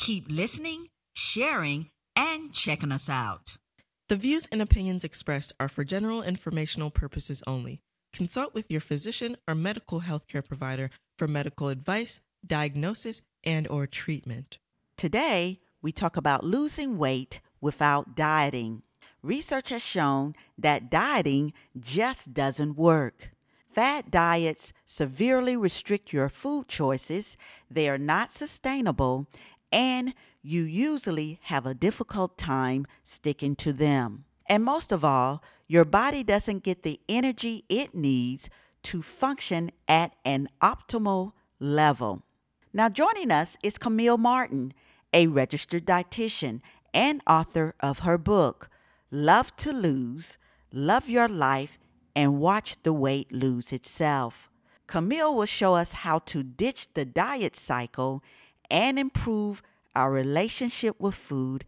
keep listening, sharing, and checking us out. The views and opinions expressed are for general informational purposes only. Consult with your physician or medical healthcare provider for medical advice, diagnosis, and or treatment. Today, we talk about losing weight without dieting. Research has shown that dieting just doesn't work. Fad diets severely restrict your food choices, they are not sustainable, and you usually have a difficult time sticking to them. And most of all, your body doesn't get the energy it needs to function at an optimal level. Now, joining us is Camille Martin, a registered dietitian and author of her book, Love to Lose, Love Your Life, and Watch the Weight Lose Itself. Camille will show us how to ditch the diet cycle and improve our relationship with food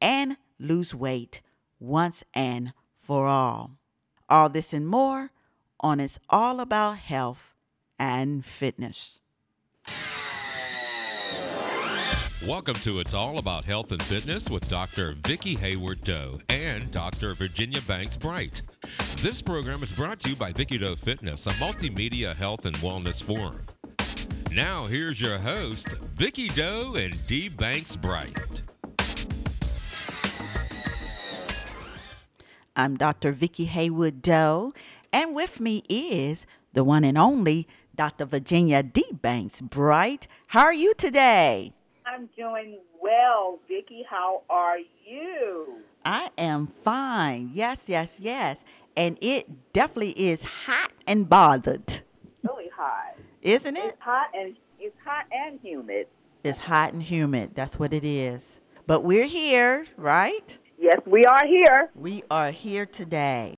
and lose weight once and for all. All this and more on It's All About Health and Fitness. Welcome to It's All About Health and Fitness with Dr. Vicki Haywood Doe and Dr. Virginia Banks Bright. This program is brought to you by Vicky Doe Fitness, a multimedia health and wellness forum. Now, here's your host, Vicky Doe and D. Banks Bright. I'm Dr. Vicki Haywood Doe, and with me is the one and only Dr. Virginia D. Banks Bright. How are you today? I'm doing well, Vicki. How are you? I am fine. Yes, yes, yes. And it definitely is hot and bothered. Really hot. Isn't it? It's hot and it's hot and humid. It's hot and humid. That's what it is. But we're here, right? Yes, we are here. We are here today.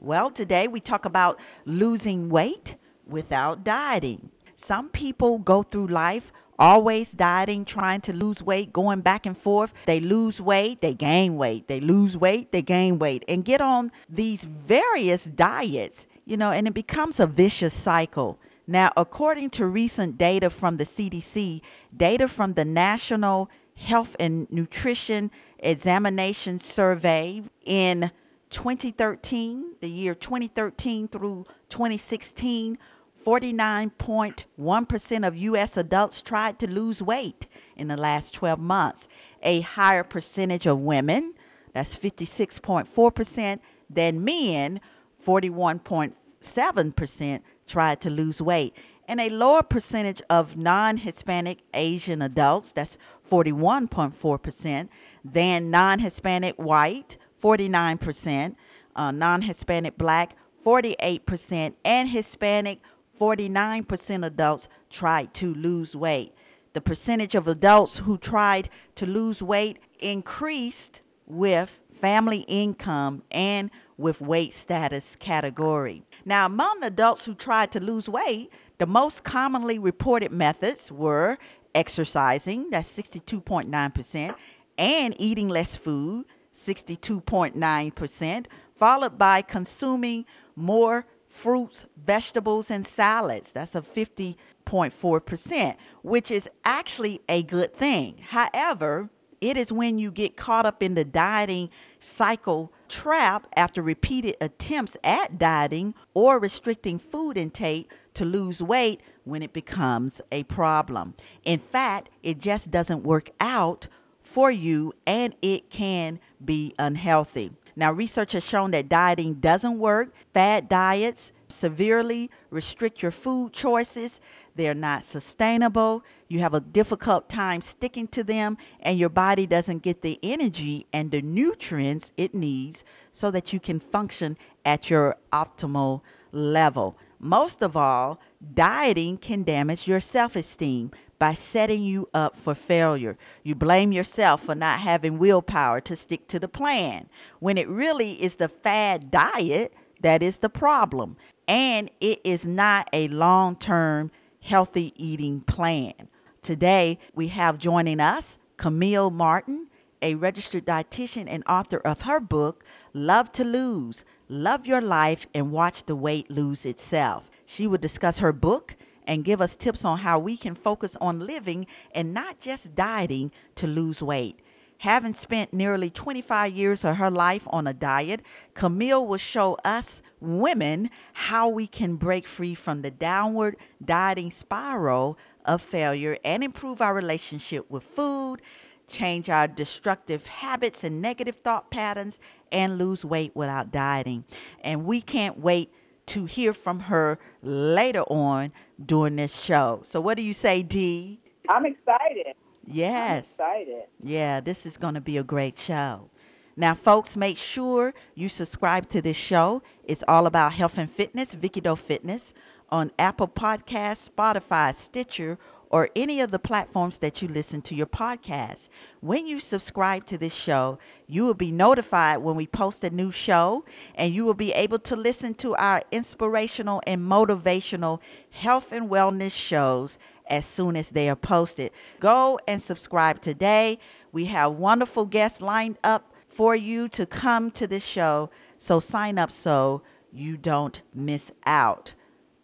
Well, today we talk about losing weight without dieting. Some people go through life always dieting, trying to lose weight, going back and forth. They lose weight, they gain weight. They lose weight, they gain weight, and get on these various diets, you know, and it becomes a vicious cycle. Now, according to recent data from the CDC, data from the National Health and Nutrition Examination Survey in 2013, the year 2013 through 2016, 49.1% of U.S. adults tried to lose weight in the last 12 months. A higher percentage of women, that's 56.4%, than men, 41.7%, tried to lose weight. And a lower percentage of non Hispanic Asian adults, that's 41.4%, than non Hispanic white, 49%, uh, non Hispanic black, 48%, and Hispanic 49% adults tried to lose weight. The percentage of adults who tried to lose weight increased with family income and with weight status category. Now, among adults who tried to lose weight, the most commonly reported methods were exercising, that's 62.9%, and eating less food, 62.9%, followed by consuming more fruits, vegetables, and salads. That's a 50.4%, which is actually a good thing. However, it is when you get caught up in the dieting cycle trap after repeated attempts at dieting or restricting food intake to lose weight when it becomes a problem. In fact, it just doesn't work out for you and it can be unhealthy. Now, research has shown that dieting doesn't work. Fad diets severely restrict your food choices. They're not sustainable. You have a difficult time sticking to them, and your body doesn't get the energy and the nutrients it needs so that you can function at your optimal level. Most of all, dieting can damage your self esteem by setting you up for failure. You blame yourself for not having willpower to stick to the plan when it really is the fad diet that is the problem. And it is not a long term healthy eating plan. Today, we have joining us Camille Martin, a registered dietitian and author of her book, Love to Lose Love Your Life and Watch the Weight Lose Itself. She will discuss her book and give us tips on how we can focus on living and not just dieting to lose weight. Having spent nearly 25 years of her life on a diet, Camille will show us women how we can break free from the downward dieting spiral of failure and improve our relationship with food, change our destructive habits and negative thought patterns, and lose weight without dieting. And we can't wait to hear from her later on during this show. So, what do you say, Dee? I'm excited. Yes. I'm excited. Yeah, this is going to be a great show. Now, folks, make sure you subscribe to this show. It's all about health and fitness, Vicky Doe Fitness, on Apple Podcasts, Spotify, Stitcher, or any of the platforms that you listen to your podcast. When you subscribe to this show, you will be notified when we post a new show, and you will be able to listen to our inspirational and motivational health and wellness shows as soon as they are posted. Go and subscribe today. We have wonderful guests lined up for you to come to this show, so sign up so you don't miss out.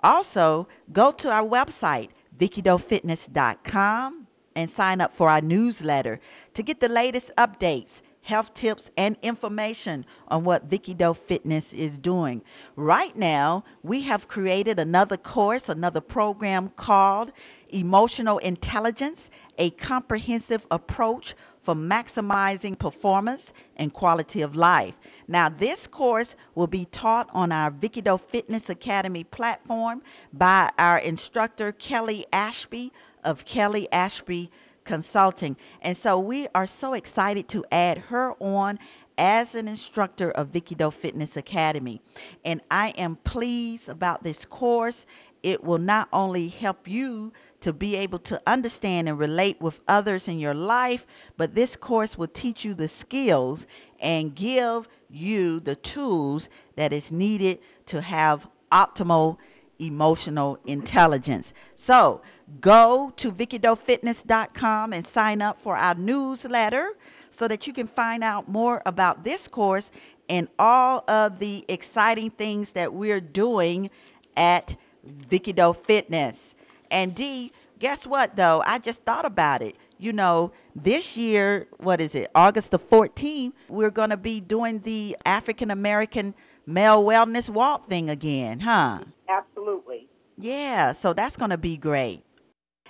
Also, go to our website, VickyDoeFitness.com, and sign up for our newsletter to get the latest updates, health tips, and information on what Vicky Doe Fitness is doing. Right now, we have created another course, another program called Emotional Intelligence, a comprehensive approach for maximizing performance and quality of life. Now, this course will be taught on our Vicky Doe Fitness Academy platform by our instructor, Kelly Ashby of Kelly Ashby Consulting. And so we are so excited to add her on as an instructor of Vicky Doe Fitness Academy. And I am pleased about this course. It will not only help you to be able to understand and relate with others in your life, but this course will teach you the skills and give you the tools that is needed to have optimal emotional intelligence. So go to VickyDoeFitness.com and sign up for our newsletter so that you can find out more about this course and all of the exciting things that we're doing at Vicky Doe Fitness. And D, guess what though? I just thought about it. You know, this year, what is it, August the 14th, we're going to be doing the African American Male Wellness Walk thing again, huh? Absolutely. Yeah, so that's going to be great.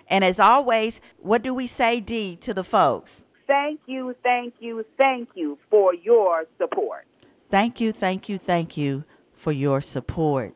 And as always, what do we say, D, to the folks? Thank you, thank you, thank you for your support. Thank you, thank you, thank you for your support.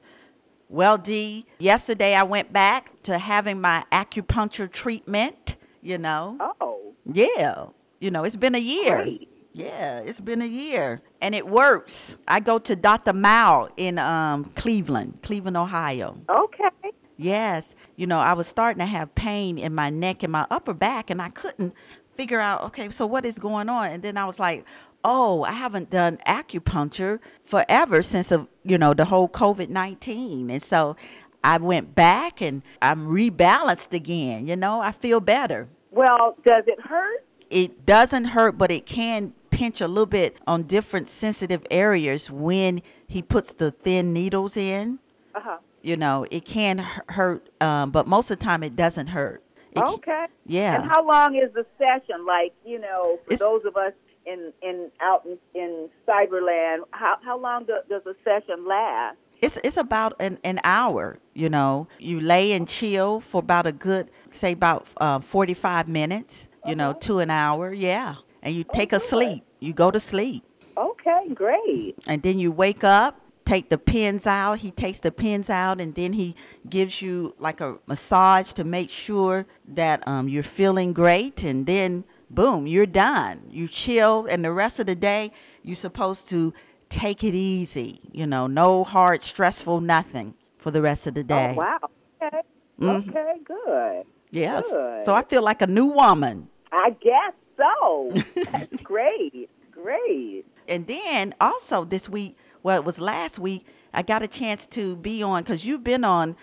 Well, Dee, yesterday I went back to having my acupuncture treatment, you know. Oh, Yeah. You know, it's been a year. Great. Yeah, it's been a year. And it works. I go to Dr. Mao in um, Cleveland, Cleveland, Ohio. okay. Yes. You know, I was starting to have pain in my neck and my upper back, and I couldn't figure out, okay, so what is going on? And then I was like, oh, I haven't done acupuncture forever since, of, you know, the whole COVID 19. And so I went back and I'm rebalanced again. You know, I feel better. Well, does it hurt? It doesn't hurt, but it can pinch a little bit on different sensitive areas when he puts the thin needles in. Uh huh. You know, it can hurt, um, but most of the time it doesn't hurt. It Okay. Yeah. And how long is the session? Like, you know, for It's- those of us in in out in, in Cyberland, how how long do, does a session last? It's it's about an, an hour, you know. You lay and chill for about a good, say about uh, 45 minutes, you know, to an hour, yeah. And you take a sleep. You go to sleep. Okay, great. And then you wake up, take the pins out. He takes the pins out and then he gives you like a massage to make sure that um, you're feeling great. And then, boom, you're done. You chill. And the rest of the day, you're supposed to take it easy. You know, no hard, stressful, nothing for the rest of the day. Oh, wow. Okay. Mhm. Okay, good. Yes. Good. So I feel like a new woman. I guess so. That's great. Great. And then also this week, well, it was last week, I got a chance to be on because you've been on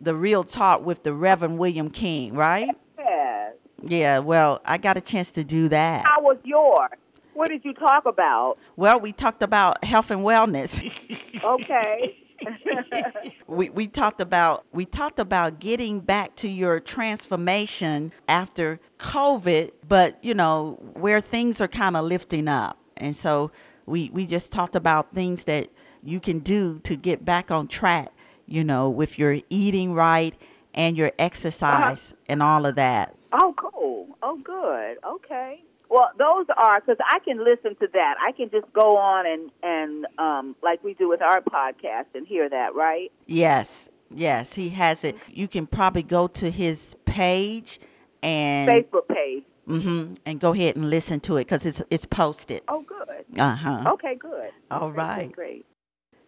the Real Talk with the Reverend William King, right? Yeah. Well, I got a chance to do that. How was yours? What did you talk about? Well, we talked about health and wellness. Okay. we we talked about we talked about getting back to your transformation after COVID, but you know where things are kind of lifting up, and so we we just talked about things that you can do to get back on track. You know, with your eating right and your uh-huh. exercise and all of that. Oh, cool. Oh, good. Okay. Well, those are because I can listen to that. I can just go on and and um, like we do with our podcast and hear that, right? Yes, yes, he has it. You can probably go to his page and Facebook page. hmm and go ahead and listen to it because it's it's posted. Oh, good. Uh huh. Okay, good. All right. Great.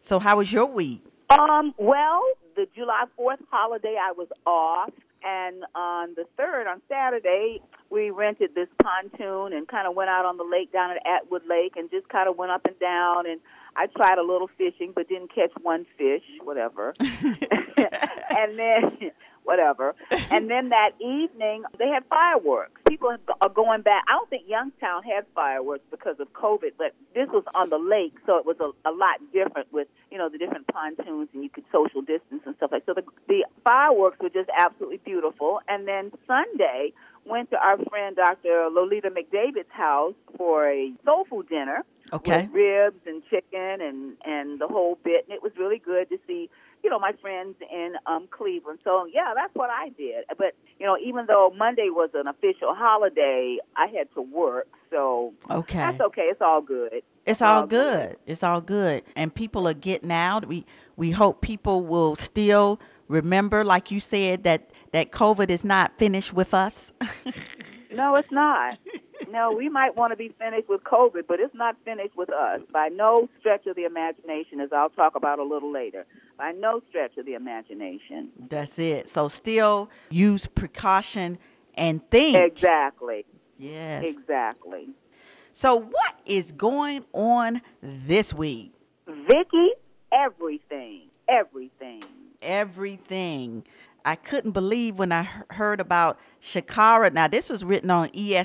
So how was your week? Um, well, the July 4th holiday, I was off. And on the 3rd, on Saturday, we rented this pontoon and kind of went out on the lake down at Atwood Lake and just kind of went up and down. And I tried a little fishing, but didn't catch one fish, whatever. and then, whatever. And then that evening, they had fireworks. People are going back. I don't think Youngstown had fireworks because of COVID, but this was on the lake, so it was a, a lot different with, you know, the different pontoons and you could social distance and stuff like So the, the fireworks were just absolutely beautiful. And then Sunday, went to our friend Dr. Lolita McDavid's house for a soul food dinner Okay. with ribs and chicken and and the whole bit and it was really good to see you know my friends in um Cleveland so yeah that's what I did but you know even though Monday was an official holiday I had to work so Okay. that's okay it's all good It's all all good. good. It's all good. And people are getting out. We we hope people will still remember, like you said, that that COVID is not finished with us. no it's not no we might want to be finished with COVID but it's not finished with us by no stretch of the imagination as I'll talk about a little later by no stretch of the imagination That's it. So still use precaution and think. exactly Yes. exactly So what is going on this week? Vicky, everything, everything. everything. I couldn't believe when I heard about Sha'Carri. Now, this was written on E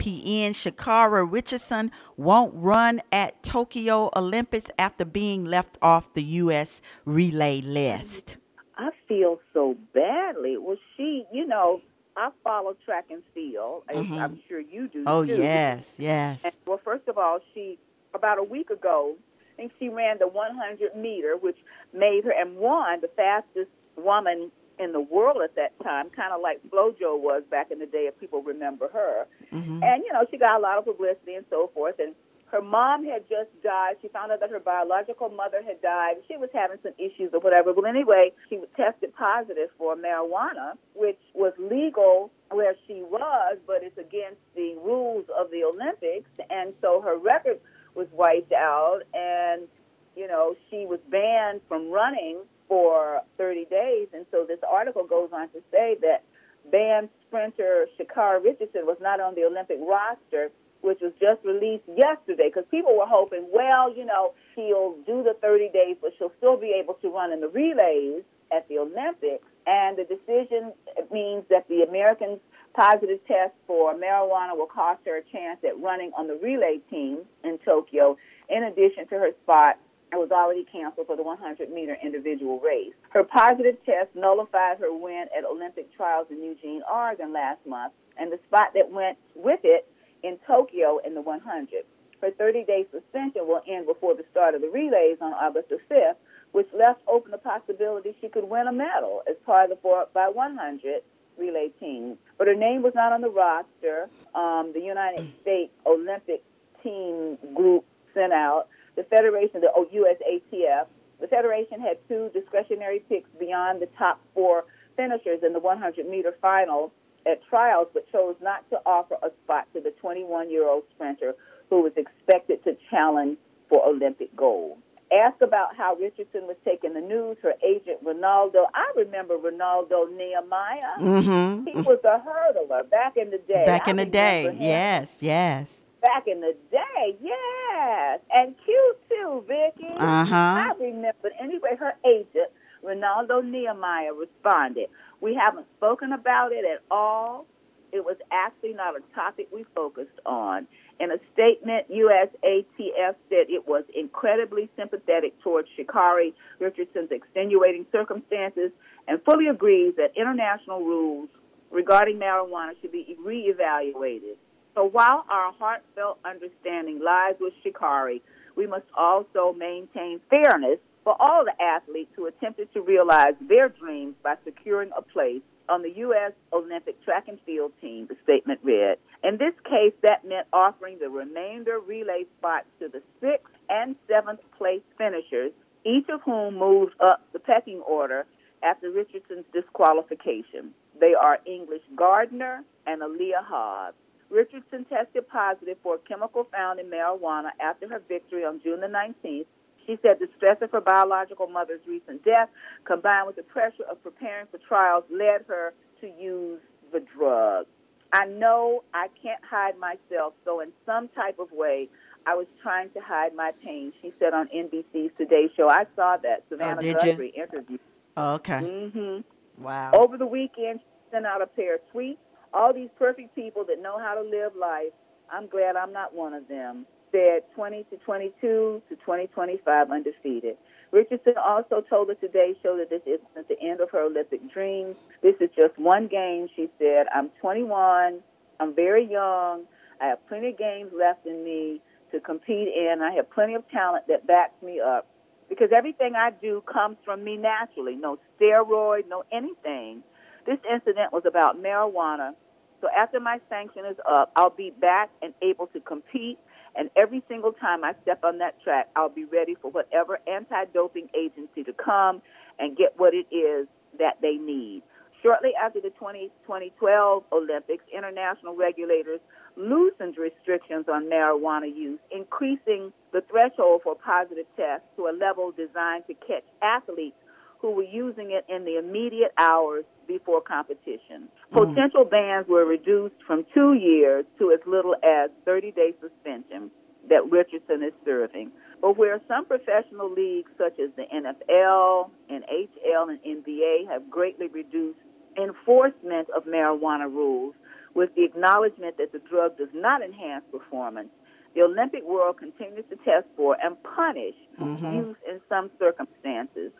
ESPN. Sha'Carri Richardson won't run at Tokyo Olympics after being left off the U.S. relay list. I feel so badly. Well, she, you know, I follow track and field. Mhm. I'm sure you do. Oh, too. yes, yes. And, well, first of all, she about a week ago, I think she ran the 100 meter, which made her and won the fastest woman in the world at that time, kind of like FloJo was back in the day, if people remember her. Mhm. And you know, she got a lot of publicity and so forth. And her mom had just died. She found out that her biological mother had died. She was having some issues or whatever. But anyway, she was tested positive for marijuana, which was legal where she was, but it's against the rules of the Olympics. And so her record was wiped out, and you know, she was banned from running for 30 days. And so this article goes on to say that banned sprinter Sha'Carri Richardson was not on the Olympic roster, which was just released yesterday because people were hoping, well, you know, she'll do the 30 days, but she'll still be able to run in the relays at the Olympics. And the decision means that the Americans' positive test for marijuana will cost her a chance at running on the relay team in Tokyo, in addition to her spot was already canceled for the 100 meter individual race. Her positive test nullified her win at Olympic trials in Eugene, Oregon last month, and the spot that went with it in Tokyo in the 100. Her 30 day suspension will end before the start of the relays on August the 5th, which left open the possibility she could win a medal as part of the 4 by 100 relay team. But her name was not on the roster. Um, the United States Olympic team group sent out the Federation, the USATF, the Federation had two discretionary picks beyond the top four finishers in the 100 meter final at trials, but chose not to offer a spot to the 21 year old sprinter who was expected to challenge for Olympic gold. asked about how Richardson was taking the news. Her agent Renaldo, I remember Renaldo Nehemiah. Mm-hmm. He was a hurdler back in the day. Back I in the day, him. yes, yes. Back in the day, yes, and cute too, Vicky. Uh huh. I remember. Anyway, her agent, Renaldo Nehemiah, responded, We haven't spoken about it at all. It was actually not a topic we focused on. In a statement, USATF said it was incredibly sympathetic towards Sha'Carri Richardson's extenuating circumstances and fully agrees that international rules regarding marijuana should be reevaluated. So while our heartfelt understanding lies with Sha'Carri, we must also maintain fairness for all the athletes who attempted to realize their dreams by securing a place on the U.S. Olympic track and field team, the statement read. In this case, that meant offering the remainder relay spots to the sixth and seventh place finishers, each of whom moved up the pecking order after Richardson's disqualification. They are English Gardner and Aleia Hobbs. Richardson tested positive for a chemical found in marijuana after her victory on June the 19th. She said the stress of her biological mother's recent death, combined with the pressure of preparing for trials, led her to use the drug. I know I can't hide myself, so in some type of way, I was trying to hide my pain, she said on NBC's Today Show. I saw that Savannah did you? Guthrie interview. Oh, okay. Mm-hmm. Wow. Over the weekend, she sent out a pair of tweets. All these perfect people that know how to live life. I'm glad I'm not one of them. Said 20 to 22 to 2025 undefeated. Richardson also told the Today Show that this isn't the end of her Olympic dreams. This is just one game, she said. I'm 21. I'm very young. I have plenty of games left in me to compete in. I have plenty of talent that backs me up because everything I do comes from me naturally. No steroid, no anything. This incident was about marijuana. So after my sanction is up, I'll be back and able to compete. And every single time I step on that track, I'll be ready for whatever anti doping agency to come and get what it is that they need. Shortly after the 20, 2012 Olympics, international regulators loosened restrictions on marijuana use, increasing the threshold for positive tests to a level designed to catch athletes who were using it in the immediate hours before competition. Mm. Potential bans were reduced from two years to as little as 30 day suspension that Richardson is serving. But where some professional leagues, such as the NFL, and NHL, and NBA, have greatly reduced enforcement of marijuana rules with the acknowledgement that the drug does not enhance performance, the Olympic world continues to test for and punish mm-hmm. use in some circumstances.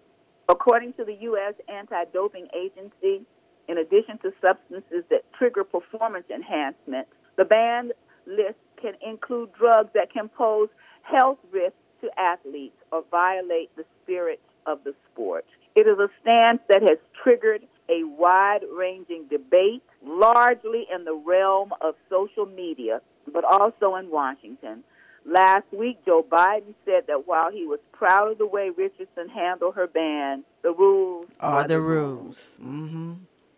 According to the U.S. Anti Doping Agency, in addition to substances that trigger performance enhancement, the banned list can include drugs that can pose health risks to athletes or violate the spirit of the sport. It is a stance that has triggered a wide ranging debate, largely in the realm of social media, but also in Washington. Last week, Joe Biden said that while he was proud of the way Richardson handled her ban, the rules Are the rules. Mm-hmm.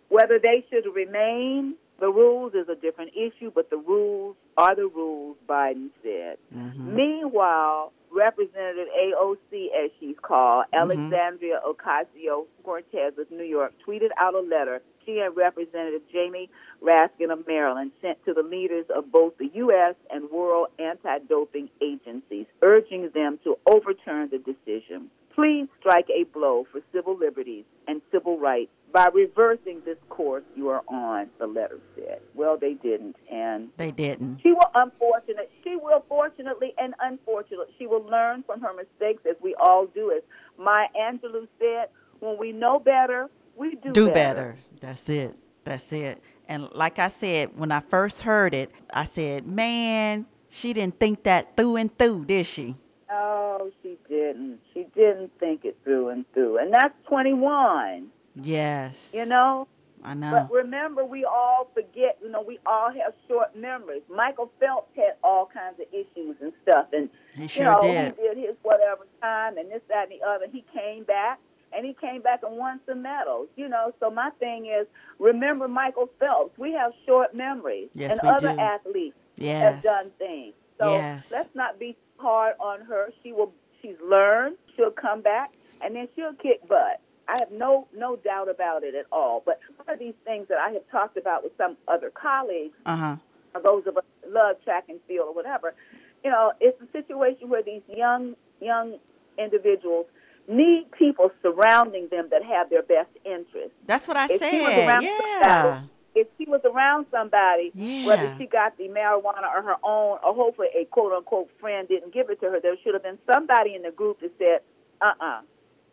Whether they should remain, the rules is a different issue, but the rules are the rules, Biden said. Meanwhile, Representative AOC, as she's called, Alexandria Ocasio Cortez of New York, tweeted out a letter she and Representative Jamie Raskin of Maryland sent to the leaders of both the U.S. and world anti doping agencies, urging them to overturn the decision. Please strike a blow for civil liberties and civil rights by reversing this course you are on, the letter said. Well, they didn't, and They didn't. she will unfortunate. She will fortunately and unfortunately. She will learn from her mistakes as we all do. As Maya Angelou said, when we know better, we do, do better. That's it. That's it. And like I said, when I first heard it, I said, man, she didn't think that through and through, did she? Oh, she didn't. She didn't think it through and through. And that's 21, Yes. you know? I know. But remember, we all forget, you know, we all have short memories. Michael Phelps had all kinds of issues and stuff. And, He you know, did. he did his whatever time and this, that, and the other. He came back. And he came back and won some medals, you know. So my thing is, remember Michael Phelps. We have short memories, Yes, and other do. athletes Yes. have done things. So Yes. let's not be hard on her. She will she's learned, she'll come back and then she'll kick butt. I have no no doubt about it at all. But one of these things that I have talked about with some other colleagues, Uh huh. or those of us love track and field or whatever, you know, it's a situation where these young young individuals need people surrounding them that have their best interests. That's what I If she was around Yeah. somebody, if she was around somebody, whether she got the marijuana or her own, or hopefully a quote unquote friend didn't give it to her, there should have been somebody in the group that said, uh uh-uh,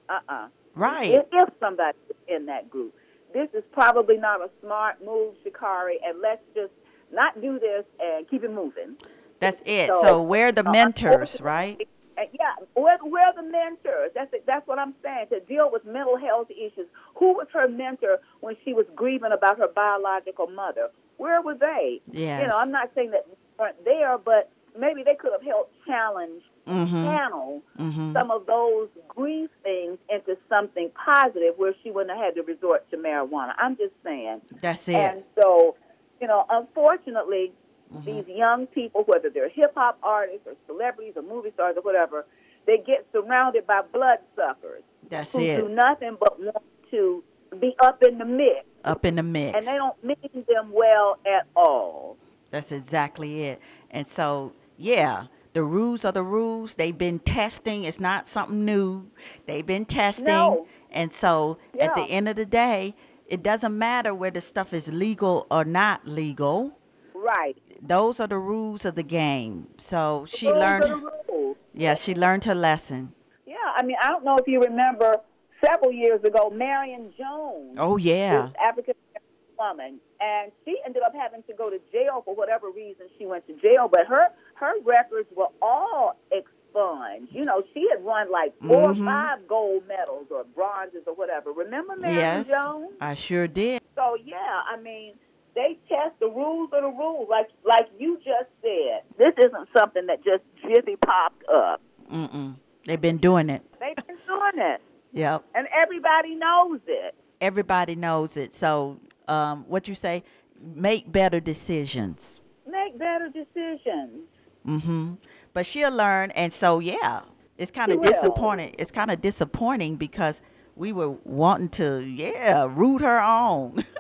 uh, uh Right. If, if somebody in that group, this is probably not a smart move, Sha'Carri, and let's just not do this and keep it moving. That's it. So, So, we're the know, mentors, right? And yeah, we're, we're the mentors. That's that's what I'm saying. To deal with mental health issues, who was her mentor when she was grieving about her biological mother? Where were they? Yes. You know, I'm not saying that they weren't there, but maybe they could have helped challenge, Mm-hmm. channel Mm-hmm. some of those grief things into something positive, where she wouldn't have had to resort to marijuana. I'm just saying. That's it. And so, you know, unfortunately, Mm-hmm. these young people, whether they're hip hop artists or celebrities or movie stars or whatever, they get surrounded by bloodsuckers That's who it. do nothing but want to be up in the mix, Up in the mix. and they don't mean them well at all. That's exactly it. And so, yeah, the rules are the rules. They've been testing. It's not something new. They've been testing. No. And so, at the end of the day, it doesn't matter whether stuff is legal or not legal. Right. Those are the rules of the game. So she Those are learned. the rules. Yeah, she learned her lesson. Yeah, I mean, I don't know if you remember several years ago, Marion Jones. Oh yeah. African American woman, and she ended up having to go to jail for whatever reason she went to jail. But her her records were all expunged. You know, she had won like 4 Mhm. or five gold medals or bronzes or whatever. Remember Marion Yes, Jones? I sure did. So yeah, I mean, they test the rules of the rules, like like you just said. This isn't something that just jizzy popped up. Mm-mm. They've been doing it. They've been doing it, Yep. and everybody knows it. Everybody knows it. So, um, what you say? Make better decisions. Make better decisions. hmm But she'll learn, and so yeah, it's kind of disappointing. It's kind of disappointing because we were wanting to, yeah, root her on.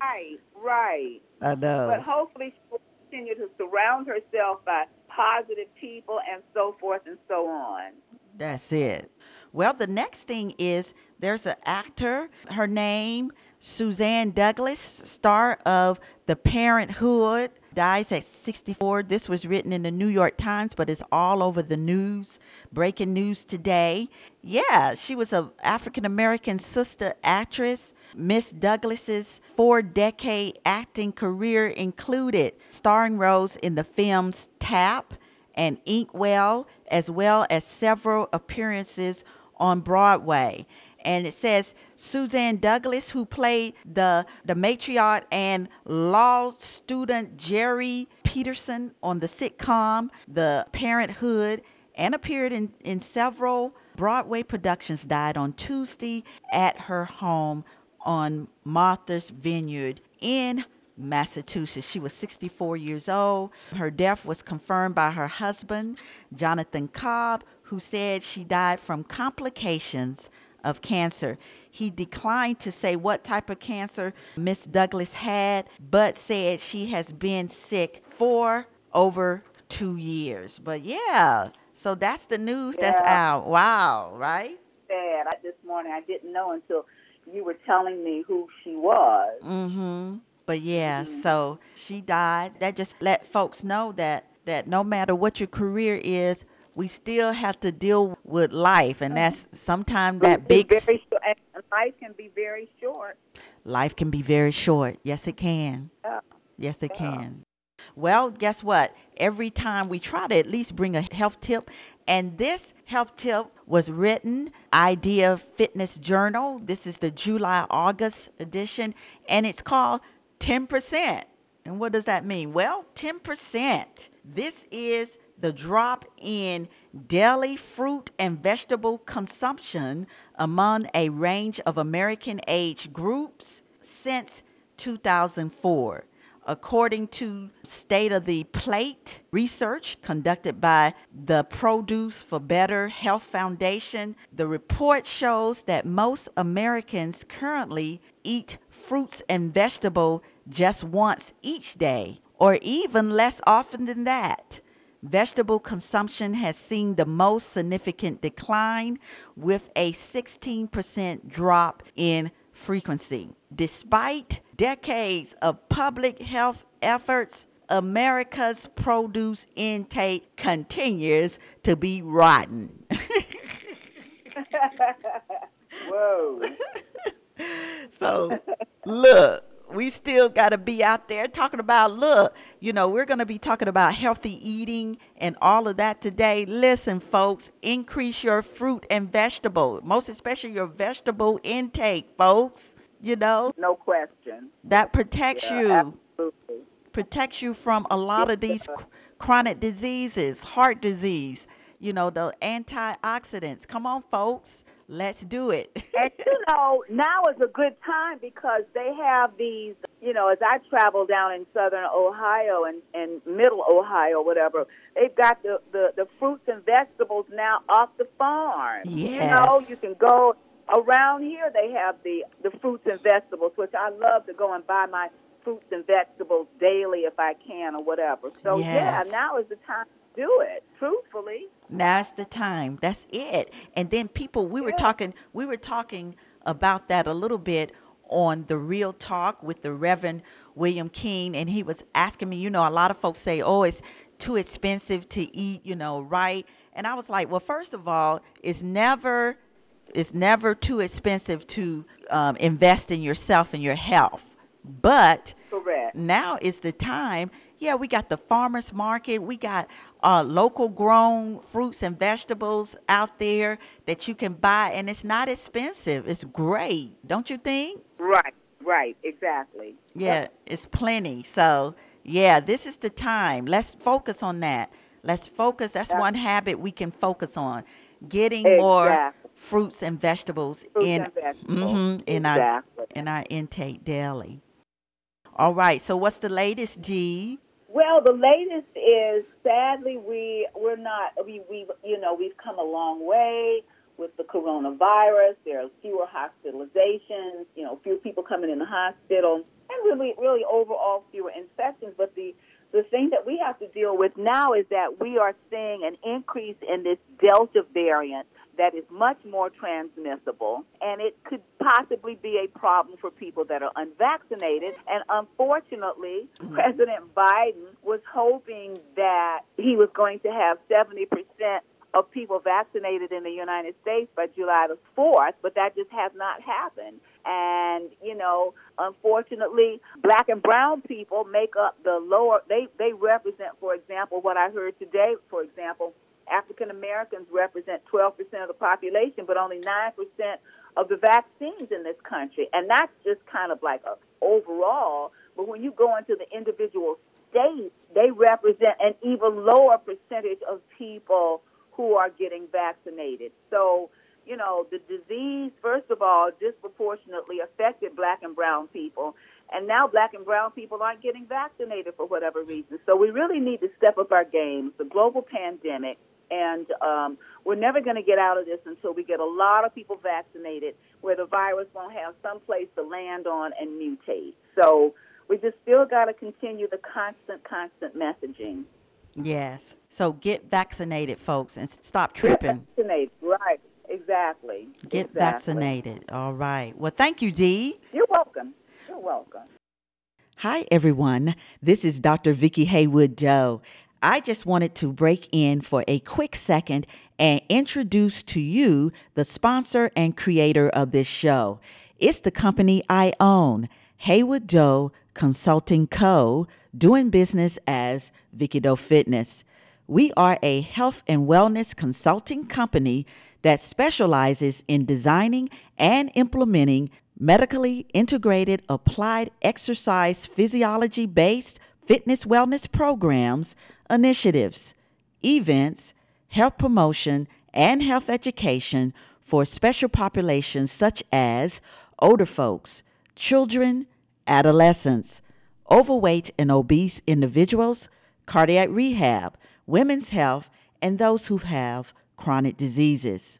Right, right. I know. But hopefully she will continue to surround herself by positive people and so forth and so on. That's it. Well, the next thing is there's an actor. Her name Suzanne Douglas, star of The Parent 'Hood, dies at 64. This was written in the New York Times, but it's all over the news. Breaking news today. Yeah, she was an African American sister actress. Miss Douglas's four-decade acting career included starring roles in the films Tap and Inkwell, as well as several appearances on Broadway. And it says Suzanne Douglas, who played the, the matriarch and law student Jerri Peterson on the sitcom The Parent 'Hood, and appeared in, in several Broadway productions, died on Tuesday at her home on Martha's Vineyard in Massachusetts. She was 64 years old. Her death was confirmed by her husband, Jonathan Cobb, who said she died from complications of cancer. He declined to say what type of cancer Miss Douglas had, but said she has been sick for over two years. But yeah, so that's the news that's out. Wow, right? Sad. I, this morning I didn't know until you were telling me who she was. Mm-hmm. But yeah, so she died. That just let folks know that that no matter what your career is, we still have to deal with life, and that's sometimes that big very short, life can be very short. life can be very short. Yes, it can. Yeah. Yes, it Yeah. can. Well, guess what? Every time we try to at least bring a health tip, and this health tip was written Idea Fitness Journal. This is the July August edition, and it's called 10%. And what does that mean? Well, 10%. This is the drop in daily fruit and vegetable consumption among a range of American age groups since 2004. According to State of the Plate research conducted by the Produce for Better Health Foundation, the report shows that most Americans currently eat fruits and vegetable just once each day, or even less often than that. Vegetable consumption has seen the most significant decline with a 16% drop in frequency. Despite decades of public health efforts, America's produce intake continues to be rotten. Whoa. so, look, we still got to be out there talking about, look, you know, we're going to be talking about healthy eating and all of that today. Listen, folks, increase your fruit and vegetable, most especially your vegetable intake, folks. You know, No question. that protects Yeah, you, Absolutely. protects you from a lot of these ch- chronic diseases, heart disease, you know, the antioxidants. Come on, folks, let's do it. And you know, now is a good time because they have these. You know, as I travel down in southern Ohio and, and middle Ohio, whatever, they've got the, the, the fruits and vegetables now off the farm. Yes. You know, you can go around here. They have the the fruits and vegetables, which I love to go and buy my fruits and vegetables daily if I can or whatever. So yeah, now is the time to do it. Truthfully. Now's the time. That's it. And then people, we were talking, we were talking about that a little bit on the Real Talk with the Reverend William King, and he was asking me. You know, a lot of folks say, "Oh, it's too expensive to eat," you know, right? And I was like, "Well, first of all, it's never, it's never too expensive to um, invest in yourself and your health, but." Correct. now is the time. Yeah, we got the farmers market. We got uh, local grown fruits and vegetables out there that you can buy, and it's not expensive. It's great, don't you think? Right. Right. Exactly. Yeah, it's plenty. So, yeah, this is the time. Let's focus on that. Let's focus. That's one habit we can focus on. Getting more fruits and vegetables Fruits in and vegetables. mhm, in our in our intake daily. All right. So, what's the latest, Dee? Well, the latest is sadly we we're not we we you know we've come a long way with the coronavirus. There are fewer hospitalizations, you know, fewer people coming in the hospital, and really really overall fewer infections. But the the thing that we have to deal with now is that we are seeing an increase in this Delta variant that is much more transmissible, and it could possibly be a problem for people that are unvaccinated. And unfortunately, mm-hmm. President Biden was hoping that he was going to have 70% of people vaccinated in the United States by July the 4th, but that just has not happened. And, you know, unfortunately, black and brown people make up the lower, they, they represent, for example, what I heard today, for example, African Americans represent 12% of the population, but only 9% of the vaccines in this country. And that's just kind of like a overall. But when you go into the individual states, they represent an even lower percentage of people who are getting vaccinated. So, you know, the disease, first of all, disproportionately affected black and brown people. And now black and brown people aren't getting vaccinated for whatever reason. So we really need to step up our games. The global pandemic, and um, we're never going to get out of this until we get a lot of people vaccinated where the virus won't have some place to land on and mutate. So we just still got to continue the constant, constant messaging. Yes. So get vaccinated, folks, and stop tripping. Vaccinate, right? Exactly. Get exactly. vaccinated. All right. Well, thank you, Dee. You're welcome. You're welcome. Hi, everyone. This is Dr. Vicki Haywood Doe. I just wanted to break in for a quick second and introduce to you the sponsor and creator of this show. It's the company I own, Haywood Doe Consulting Co., doing business as Vicki Doe Fitness. We are a health and wellness consulting company that specializes in designing and implementing medically integrated applied exercise physiology based fitness wellness programs, initiatives, events, health promotion, and health education for special populations such as older folks, children, adolescents, overweight and obese individuals, cardiac rehab, women's health, and those who have chronic diseases.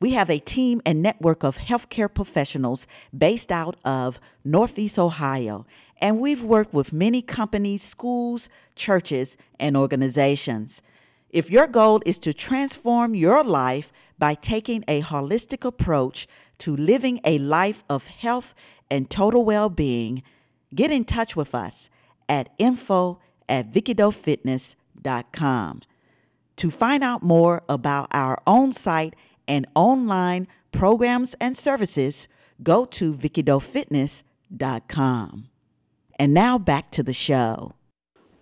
We have a team and network of healthcare professionals based out of Northeast Ohio, and we've worked with many companies, schools, churches, and organizations. If your goal is to transform your life by taking a holistic approach to living a life of health and total well being, get in touch with us at info at vickydoefitness.com. To find out more about our own site and online programs and services, go to vickydoefitness.com. And now back to the show.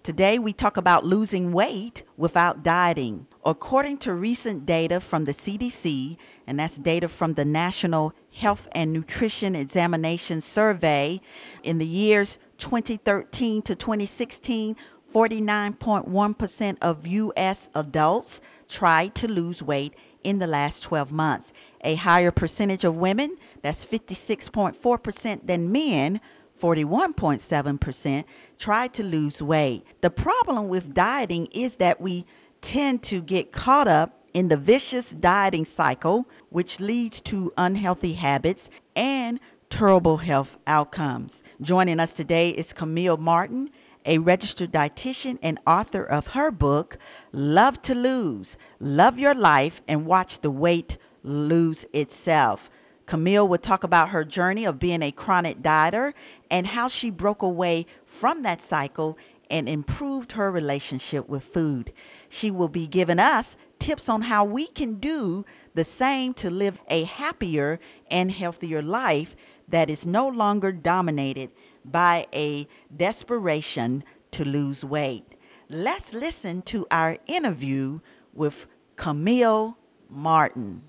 Today we talk about losing weight without dieting. According to recent data from the CDC, and that's data from the National Health and Nutrition Examination Survey, in the years 2013 to 2016, 49.1% of U.S. adults tried to lose weight in the last 12 months. A higher percentage of women, that's 56.4%, than men, 41.7%, tried to lose weight. The problem with dieting is that we tend to get caught up in the vicious dieting cycle, which leads to unhealthy habits and terrible health outcomes. Joining us today is Camille Martin a registered dietitian and author of her book, Love to Lose Love Your Life and Watch the Weight Lose Itself. Camille will talk about her journey of being a chronic dieter and how she broke away from that cycle and improved her relationship with food. She will be giving us tips on how we can do the same to live a happier and healthier life that is no longer dominated by a desperation to lose weight. Let's listen to our interview with Camille Martin.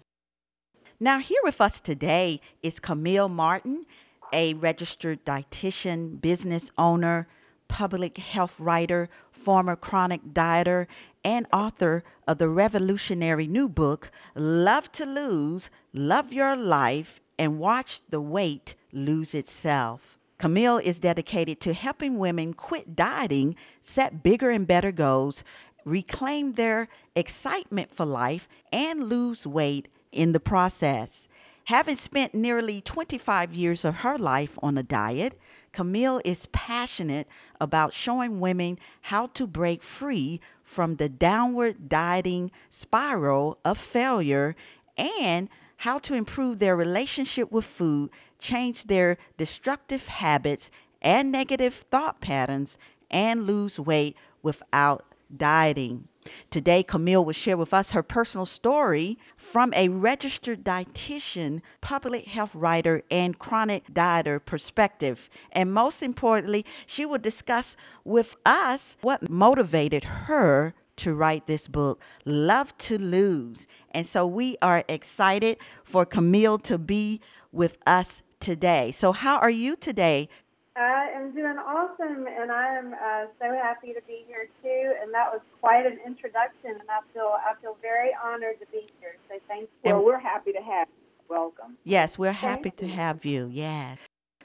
Now, here with us today is Camille Martin, a registered dietitian, business owner, public health writer, former chronic dieter, and author of the revolutionary new book, Love to Lose, Love Your Life, and Watch the Weight Lose Itself. Camille is dedicated to helping women quit dieting, set bigger and better goals, reclaim their excitement for life, and lose weight in the process. Having spent nearly 25 years of her life on a diet, Camille is passionate about showing women how to break free from the downward dieting spiral of failure and how to improve their relationship with food change their destructive habits and negative thought patterns and lose weight without dieting. Today, Camille will share with us her personal story from a registered dietitian, public health writer, and chronic dieter perspective. And most importantly, she will discuss with us what motivated her to write this book, Love to Lose. And so we are excited for Camille to be with us today. So, how are you today? I am doing awesome, and I am uh, so happy to be here too. And that was quite an introduction, and I feel I feel very honored to be here. So thank you. Well, we're happy to have you. Welcome. Yes, we're happy to have you. Yes.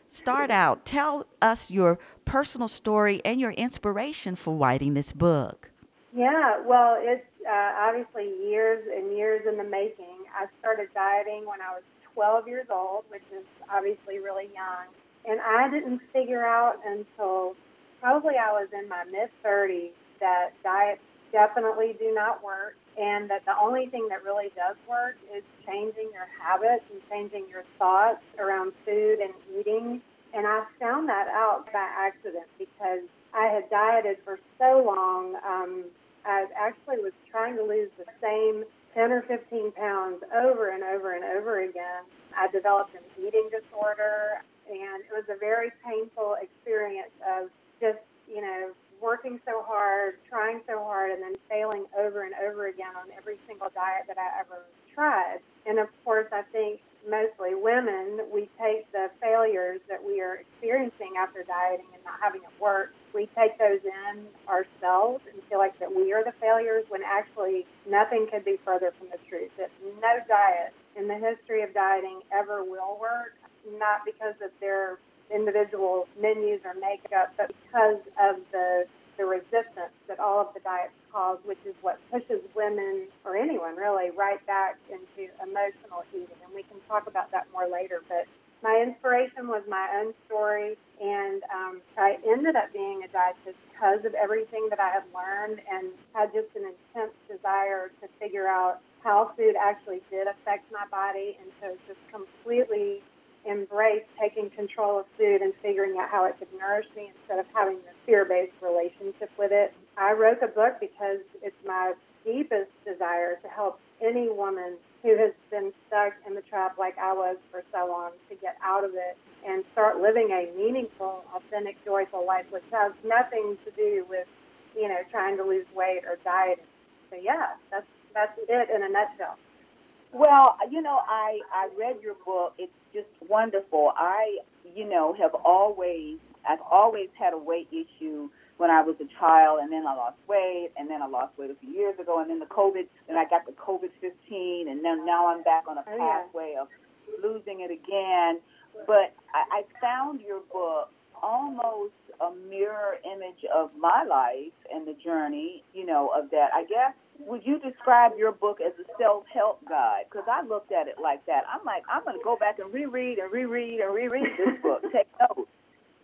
Start out. Tell us your personal story and your inspiration for writing this book. Yeah, well, it's uh, obviously years and years in the making. I started dieting when I was 12 years old, which is obviously really young. And I didn't figure out until probably I was in my mid 30s that diets definitely do not work and that the only thing that really does work is changing your habits and changing your thoughts around food and eating. And I found that out by accident because I had dieted for so long. Um, I actually was trying to lose the same 10 or 15 pounds over and over and over again. I developed an eating disorder, and it was a very painful experience of just, you know, working so hard, trying so hard, and then failing over and over again on every single diet that I ever tried. And of course, I think mostly women, we take the failures that we are experiencing after dieting and not having it work, we take those in ourselves and feel like that we are the failures when actually nothing could be further from the truth. That no diet in the history of dieting ever will work, not because of their individual menus or makeup, but because of the the resistance that all of the diets cause, which is what pushes women or anyone really right back into emotional eating. And we can talk about that more later. But my inspiration was my own story, and um, I ended up being a dietitian because of everything that I had learned and had just an intense desire to figure out how food actually did affect my body, and so just completely embrace taking control of food and figuring out how it could nourish me instead of having this fear-based relationship with it. I wrote the book because it's my deepest desire to help any woman who has been stuck in the trap like I was for so long to get out of it and start living a meaningful, authentic, joyful life, which has nothing to do with, you know, trying to lose weight or dieting. So yeah, that's that's it in a nutshell. Well, you know, I I read your book. It's just wonderful. I, you know, have always I've always had a weight issue when I was a child, and then I lost weight, and then I lost weight a few years ago, and then the COVID, and I got the COVID 15, and then now I'm back on a Oh, pathway of losing it again. But I, I found your book almost a mirror image of my life and the journey, you know, of that. I guess would you describe your book as a self-help guide? Because I looked at it like that. I'm like, I'm going to go back and reread and reread and reread this book. Take notes.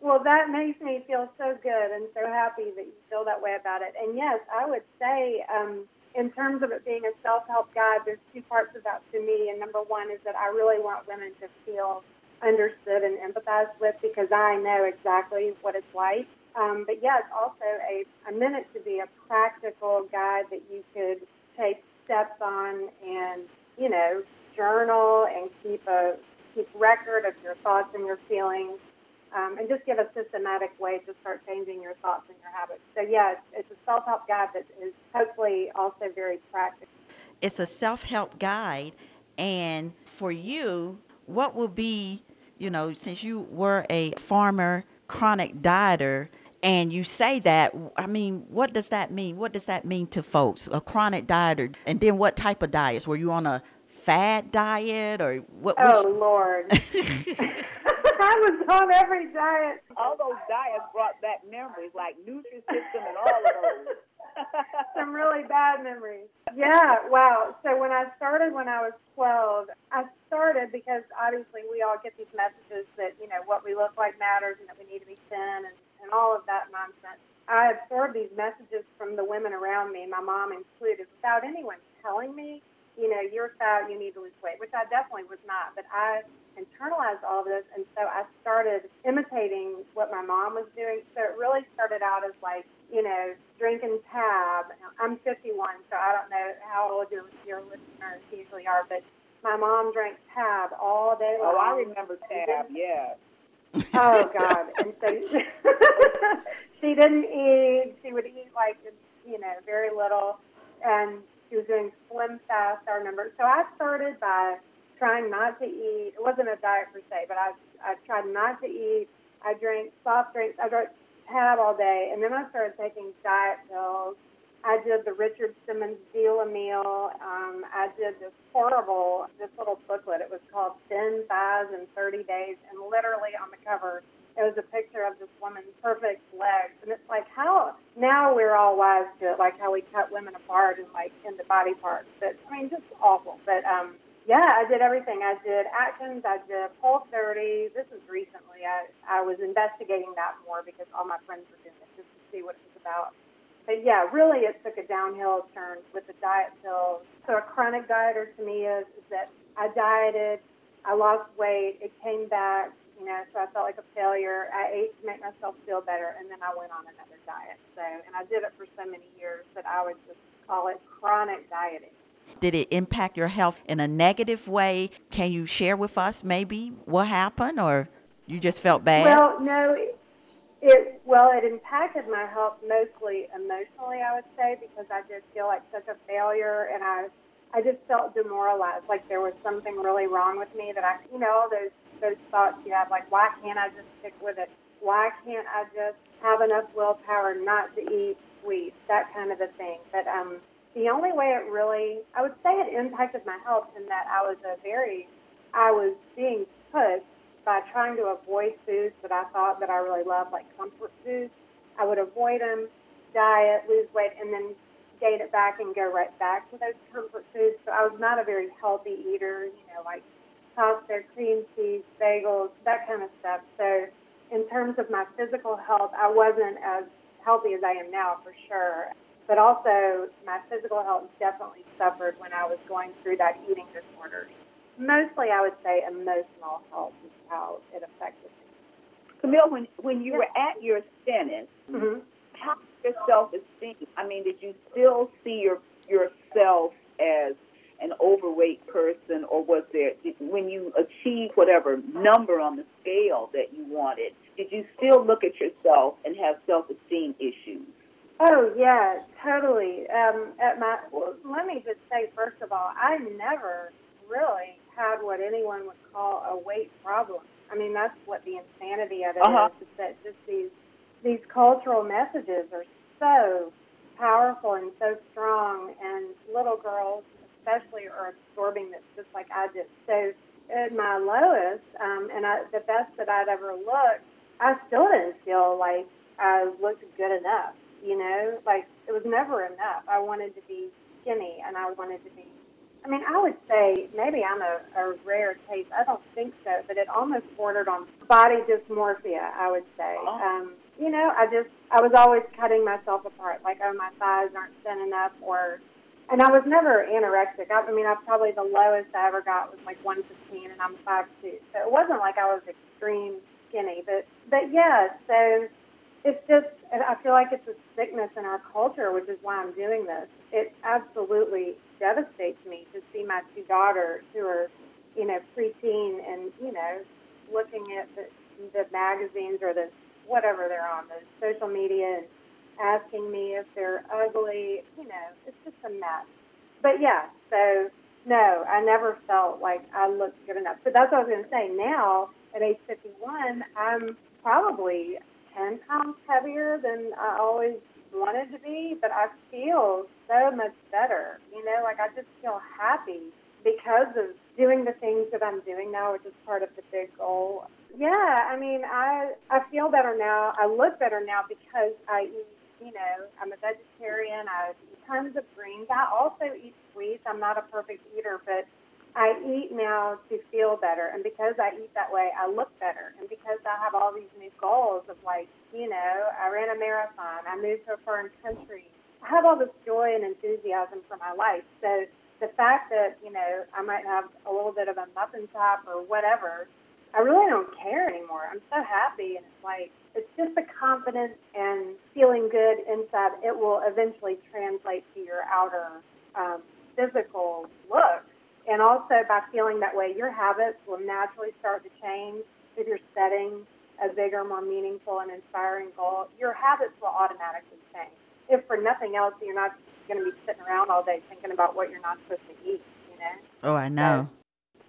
Well, that makes me feel so good and so happy that you feel that way about it. And yes, I would say, um, in terms of it being a self-help guide, there's two parts of that to me. And number one is that I really want women to feel understood and empathized with because I know exactly what it's like. Um, but yes, also a, meant it to be a practical guide that you could take steps on and, you know, journal and keep a keep record of your thoughts and your feelings um, and just give a systematic way to start changing your thoughts and your habits. So, yeah, it's, it's a self help guide that is hopefully also very practical. It's a self help guide. And for you, what will be, you know, since you were a farmer, chronic dieter, and you say that, I mean, what does that mean? What does that mean to folks? A chronic dieter. And then what type of diets? Were you on a fad diet or what? Oh, which- Lord. I was on every diet. All those diets brought back memories like Nutrisystem and all of those. Some really bad memories. Yeah, wow. So when I started when I was 12, I started because obviously we all get these messages that, you know, what we look like matters and that we need to be thin and, and all of that nonsense. I absorbed these messages from the women around me, my mom included, without anyone telling me, you know, you're fat, you need to lose weight, which I definitely was not. But I internalized all of this, and so I started imitating what my mom was doing. So it really started out as like, you know, drinking tab. I'm 51, so I don't know how old your, your listeners usually are, but my mom drank tab all day long. Oh, I remember Tab. Yeah. Oh God! And so she didn't eat. She would eat like you know very little, and she was doing SlimFast. I remember. So I started by trying not to eat. It wasn't a diet per se, but I I tried not to eat. I drank soft drinks. I drank tab all day, and then I started taking diet pills. I did the Richard Simmons Deal a Meal. Um, I did this horrible, this little booklet. It was called Thin Thighs in 30 Days, and literally on the cover, it was a picture of this woman's perfect legs. And it's like how now we're all wise to it, like how we cut women apart and like into body parts. But I mean, just awful. But um, yeah, I did everything. I did Atkins. I did Whole 30. This was recently. I I was investigating that more because all my friends were doing it just to see what it was about. But yeah, really, it took a downhill turn with the diet pills. So a chronic dieter to me is, is that I dieted, I lost weight, it came back, you know, so I felt like a failure. I ate to make myself feel better, and then I went on another diet. So, and I did it for so many years that I would just call it chronic dieting. Did it impact your health in a negative way? Can you share with us maybe what happened or you just felt bad? Well, no, it, it well, it impacted my health mostly emotionally, I would say, because I did feel like such a failure, and I, I just felt demoralized, like there was something really wrong with me. That I, you know, all those those thoughts you have, like why can't I just stick with it? Why can't I just have enough willpower not to eat sweets? That kind of a thing. But um, the only way it really, I would say, it impacted my health in that I was a very, I was being pushed by trying to avoid foods that I thought that I really loved, like comfort foods. I would avoid them, diet, lose weight, and then gain it back and go right back to those comfort foods. So I was not a very healthy eater, you know, like pasta, cream cheese, bagels, that kind of stuff. So in terms of my physical health, I wasn't as healthy as I am now for sure. But also, my physical health definitely suffered when I was going through that eating disorder. Mostly, I would say emotional health is how it affected me. Camille, when when you Yeah. were at your thinnest, Mm-hmm. how was your self esteem? I mean, did you still see your yourself as an overweight person, or was there when you achieved whatever number on the scale that you wanted? Did you still look at yourself and have self esteem issues? Oh yeah, totally. Um, at my, well, let me just say first of all, I never really had what anyone would call a weight problem. I mean, that's what the insanity of it is. Uh-huh. Is that just these these cultural messages are so powerful and so strong, and little girls especially are absorbing this just like I did. So at my lowest, um, and I, the best that I'd ever looked, I still didn't feel like I looked good enough. You know, like it was never enough. I wanted to be skinny, and I wanted to be. I mean, I would say maybe I'm a, a rare case. I don't think so, but it almost bordered on body dysmorphia. I would say. Oh. Um, you know, I just I was always cutting myself apart. Like, oh, my thighs aren't thin enough, or and I was never anorexic. I, I mean, I probably the lowest I ever got was like 115, and I'm 5'2". So it wasn't like I was extreme skinny, but but yeah. So it's just I feel like it's a sickness in our culture, which is why I'm doing this. It absolutely devastates me to see my two daughters who are, you know, preteen and you know, looking at the, the magazines or the whatever they're on, the social media and asking me if they're ugly. You know, it's just a mess. But yeah, so no, I never felt like I looked good enough. But that's what I was going to say. Now, at age 51, I'm probably 10 pounds heavier than I always wanted to be, but I feel so much better. You know, like I just feel happy because of doing the things that I'm doing now, which is part of the big goal. Yeah, I mean, I I feel better now. I look better now because I eat. You know, I'm a vegetarian. I eat tons of greens. I also eat sweets. I'm not a perfect eater, but I eat now to feel better. And because I eat that way, I look better. And because I have all these new goals of like, you know, I ran a marathon, I moved to a foreign country. I have all this joy and enthusiasm for my life. So the fact that, you know, I might have a little bit of a muffin top or whatever, I really don't care anymore. I'm so happy. And it's like, it's just the confidence and feeling good inside. It will eventually translate to your outer um, physical look. And also by feeling that way, your habits will naturally start to change. If you're setting a bigger, more meaningful and inspiring goal, your habits will automatically change. If for nothing else, you're not going to be sitting around all day thinking about what you're not supposed to eat, you know? Oh, I know.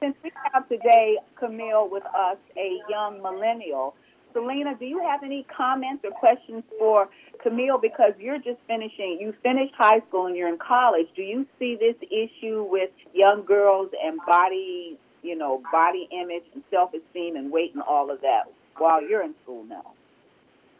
Since we have today, Camille, with us, a young millennial, Selena, do you have any comments or questions for Camille? Because you're just finishing, you finished high school and you're in college. Do you see this issue with young girls and body, you know, body image and self-esteem and weight and all of that while you're in school now?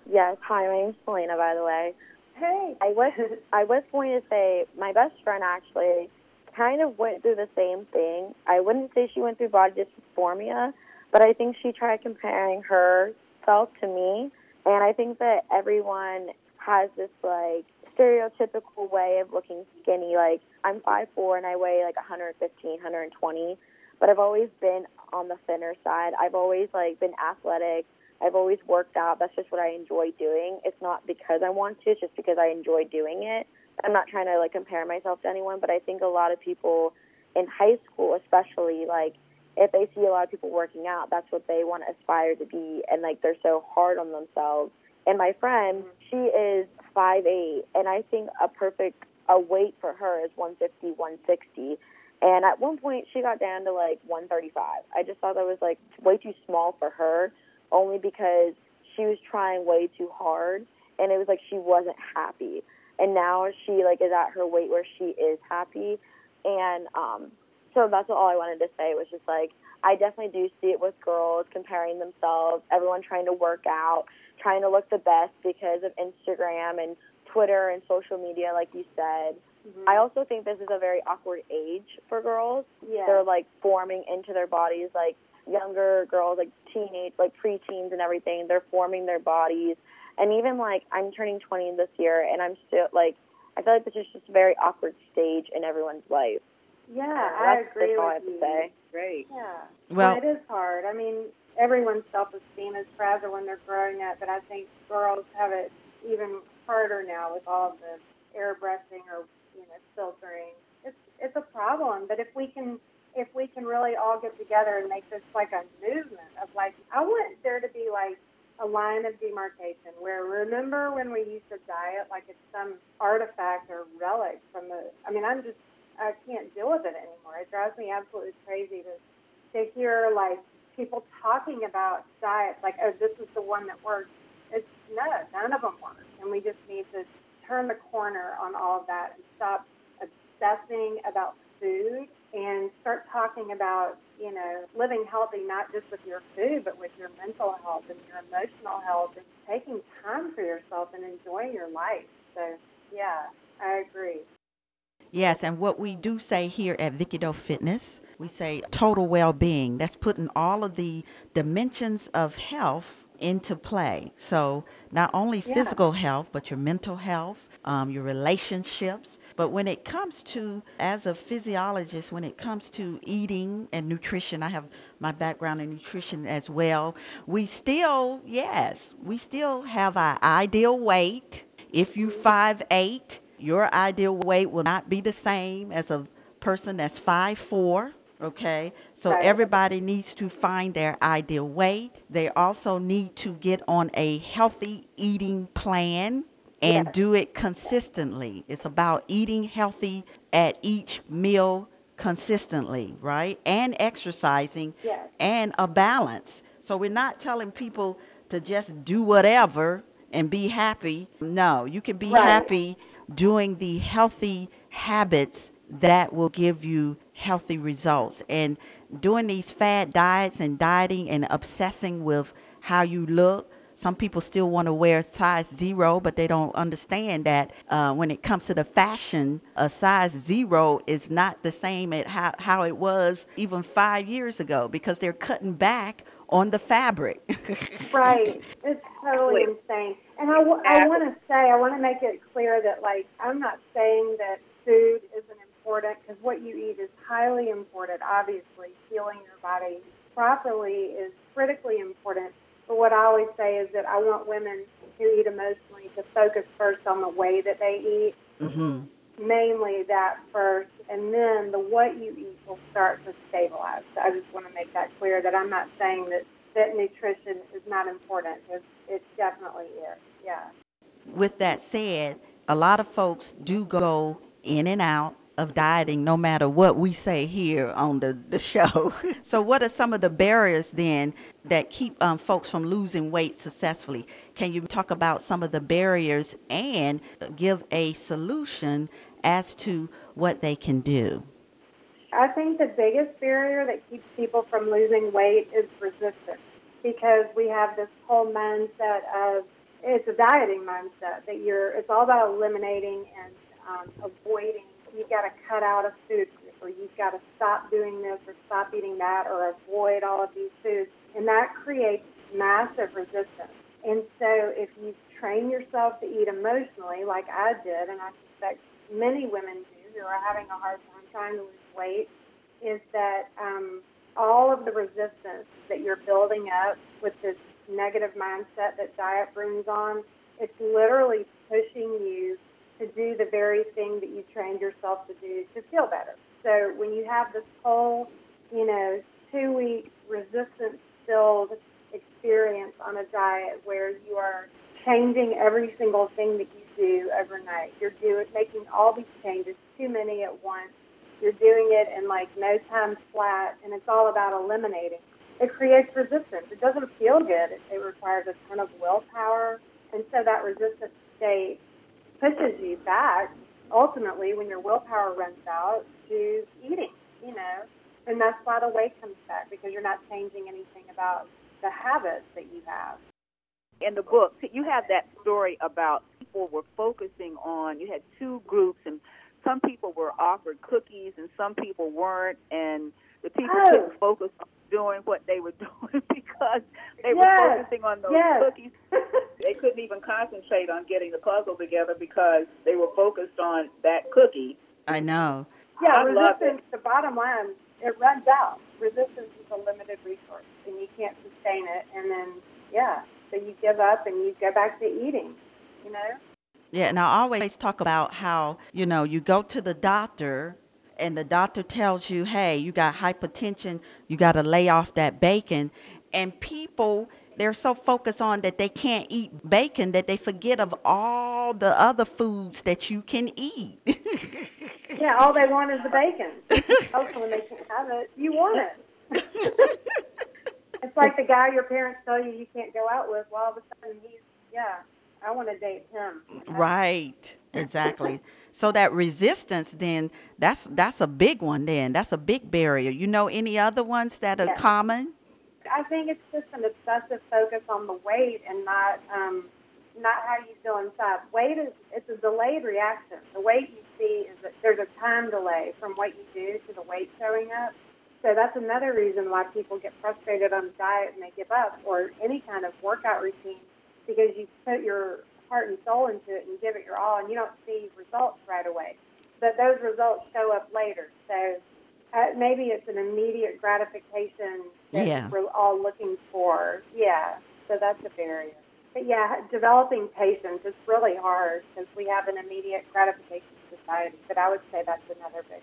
Yes. Hi, my name's Selena, by the way. Hey. I was I was going to say my best friend actually kind of went through the same thing. I wouldn't say she went through body dysmorphia, but I think she tried comparing herself to me, and I think that everyone has this like stereotypical way of looking skinny. Like I'm 5'4 and I weigh like 115, 120, but I've always been on the thinner side. I've always like been athletic. I've always worked out. That's just what I enjoy doing. It's not because I want to, it's just because I enjoy doing it. I'm not trying to like compare myself to anyone, but I think a lot of people in high school, especially, like if they see a lot of people working out, that's what they want to aspire to be, and like they're so hard on themselves. And my friend, she is five eight, and I think a perfect a weight for her is 150, 160. And at one point, she got down to like 135. I just thought that was like way too small for her, only because she was trying way too hard, and it was like she wasn't happy. And now she like is at her weight where she is happy, and um, so that's all I wanted to say was just like I definitely do see it with girls comparing themselves, everyone trying to work out, trying to look the best because of Instagram and Twitter and social media, like you said. Mhm. I also think this is a very awkward age for girls. yeah. They're like forming into their bodies, like younger girls, like teenage, like preteens and everything. They're forming their bodies, and even like I'm turning 20 this year, and I'm still like I feel like this is just a very awkward stage in everyone's life. yeah, that's, I agree that's all I with have you. to say. Great. Yeah. Well- it is hard. I mean, everyone's self-esteem is fragile when they're growing up, but I think girls have it even harder now with all of the airbrushing or you know filtering. It's it's a problem, but if we can if we can really all get together and make this like a movement of like, I want there to be like a line of demarcation where remember when we used to diet like it's some artifact or relic from the. I mean, I'm just I can't deal with it anymore. It drives me absolutely crazy to to hear like people talking about diets like, oh, this is the one that works. It's no, none of them work, and we just need to turn the corner on all of that and stop obsessing about food and start talking about you know living healthy not just with your food but with your mental health and your emotional health and taking time for yourself and enjoying your life. So yeah i agree Yes, and what we do say here at Vicky Doe Fitness, we say total well being. That's putting all of the dimensions of health into play. So, not only Yeah. physical health, but your mental health, um, your relationships. But when it comes to, as a physiologist, when it comes to eating and nutrition, I have my background in nutrition as well. We still, yes, we still have our ideal weight. If you five eight, your ideal weight will not be the same as a person that's five four. Okay, so Right. everybody needs to find their ideal weight. They also need to get on a healthy eating plan and Yes. do it consistently. It's about eating healthy at each meal consistently, right? And exercising Yes. and a balance. So we're not telling people to just do whatever and be happy. No, you can be Right. happy doing the healthy habits that will give you healthy results. And doing these fad diets and dieting and obsessing with how you look. Some people still want to wear size zero, but they don't understand that uh, when it comes to the fashion, a size zero is not the same at how, how it was even five years ago because they're cutting back on the fabric. Right. It's totally insane. And I, w- I want to say, I want to make it clear that, like, I'm not saying that food isn't important because what you eat is highly important. Obviously, healing your body properly is critically important. But what I always say is that I want women who eat emotionally to focus first on the way that they eat, hmm mainly that first, and then the what you eat will start to stabilize. So I just want to make that clear that I'm not saying that, that nutrition is not important. It's, it definitely is. With that said, a lot of folks do go in and out of dieting no matter what we say here on the, the show. so, what are some of the barriers then that keep um, folks from losing weight successfully? Can you talk about some of the barriers and give a solution as to what they can do? I think the biggest barrier that keeps people from losing weight is resistance because we have this whole mindset of it's a dieting mindset that you're it's all about eliminating and um, avoiding. You've got to cut out a food or you've got to stop doing this or stop eating that or avoid all of these foods. And that creates massive resistance. And so if you train yourself to eat emotionally, like I did, and I suspect many women do who are having a hard time trying to lose weight, is that um, all of the resistance that you're building up with this negative mindset that diet brings on, it's literally pushing you to do the very thing that you trained yourself to do to feel better. So when you have this whole, you know, two week resistance filled experience on a diet where you are changing every single thing that you do overnight. You're doing making all these changes, too many at once. You're doing it in like no time flat, and it's all about eliminating. It creates resistance. It doesn't feel good. It, requires a ton of willpower, and so that resistance state pushes you back. Ultimately, when your willpower runs out, to eating. you know. And that's why the weight comes back because you're not changing anything about the habits that you have. In the book, you have that story about people were focusing on. You had two groups, and some people were offered cookies, and some people weren't, and the people Oh. couldn't focus on doing what they were doing because they were focusing on those Yes. cookies. They couldn't even concentrate on getting the puzzle together because they were focused on that cookie. I know. Yeah, I resistance, the bottom line, it runs out. Resistance is a limited resource, and you can't sustain it. And then, yeah, so you give up and you go back to eating, you know? Yeah, and I always talk about how, you know, you go to the doctor and the doctor tells you, hey, you got hypertension, you got to lay off that bacon. And people, they're so focused on that they can't eat bacon that they forget of all the other foods that you can eat. Yeah, all they want is the bacon. Also, when they can't have it, you want it. it's like the guy your parents tell you you can't go out with. Well, all of a sudden he's, yeah, I want to date him. right. Exactly. So that resistance then that's that's a big one then. That's a big barrier. You know any other ones that are common? I think it's just an obsessive focus on the weight and not um, not how you feel inside. Weight is it's a delayed reaction. The weight you see is that there's a time delay from what you do to the weight showing up. So that's another reason why people get frustrated on diet and they give up or any kind of workout routine because you put your heart and soul into it and give it your all and you don't see results right away. But those results show up later. So uh, maybe it's an immediate gratification that Yeah. we're all looking for. Yeah, so that's a barrier. But yeah, developing patience is really hard because we have an immediate gratification society. But I would say that's another big.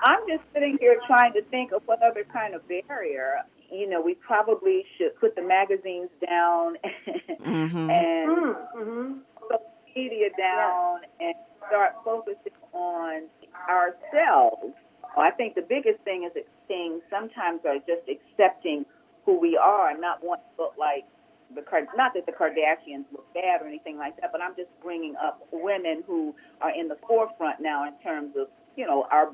I'm just sitting here trying to think of what other kind of barrier. You know, we probably should put the magazines down Mhm. and Mm-hmm. social media down and start focusing on ourselves. Well, I think the biggest thing is it's things sometimes are just accepting who we are and not wanting to look like the Card- not that the Kardashians look bad or anything like that, but I'm just bringing up women who are in the forefront now in terms of you know our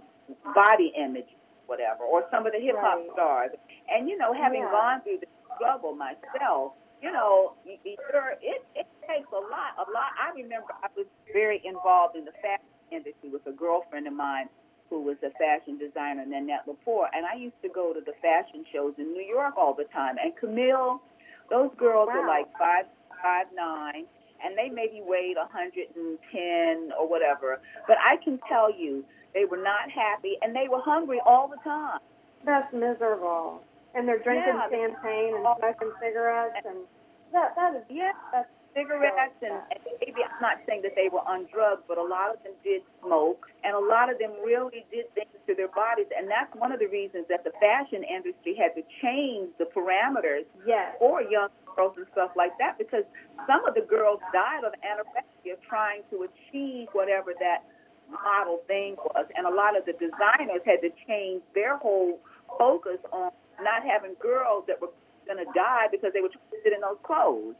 body image, whatever, or some of the hip hop Right. stars. And you know, having Yeah. gone through the struggle myself, you know, you're, it it takes a lot, a lot. I remember I was very involved in the fashion industry with a girlfriend of mine who was a fashion designer, Nanette Lepore, and I used to go to the fashion shows in New York all the time. And Camille, those girls were Wow. like five five nine, and they maybe weighed a 110 or whatever. But I can tell you, they were not happy, and they were hungry all the time. That's miserable. And they're drinking Yeah. champagne and smoking cigarettes and that that is Yeah. that's cigarettes and, and maybe I'm not saying that they were on drugs, but a lot of them did smoke, and a lot of them really did things to their bodies, and that's one of the reasons that the fashion industry had to change the parameters yes. for young girls and stuff like that because some of the girls died of anorexia trying to achieve whatever that model thing was, and a lot of the designers had to change their whole focus on not having girls that were going to die because they were trying to fit in those clothes.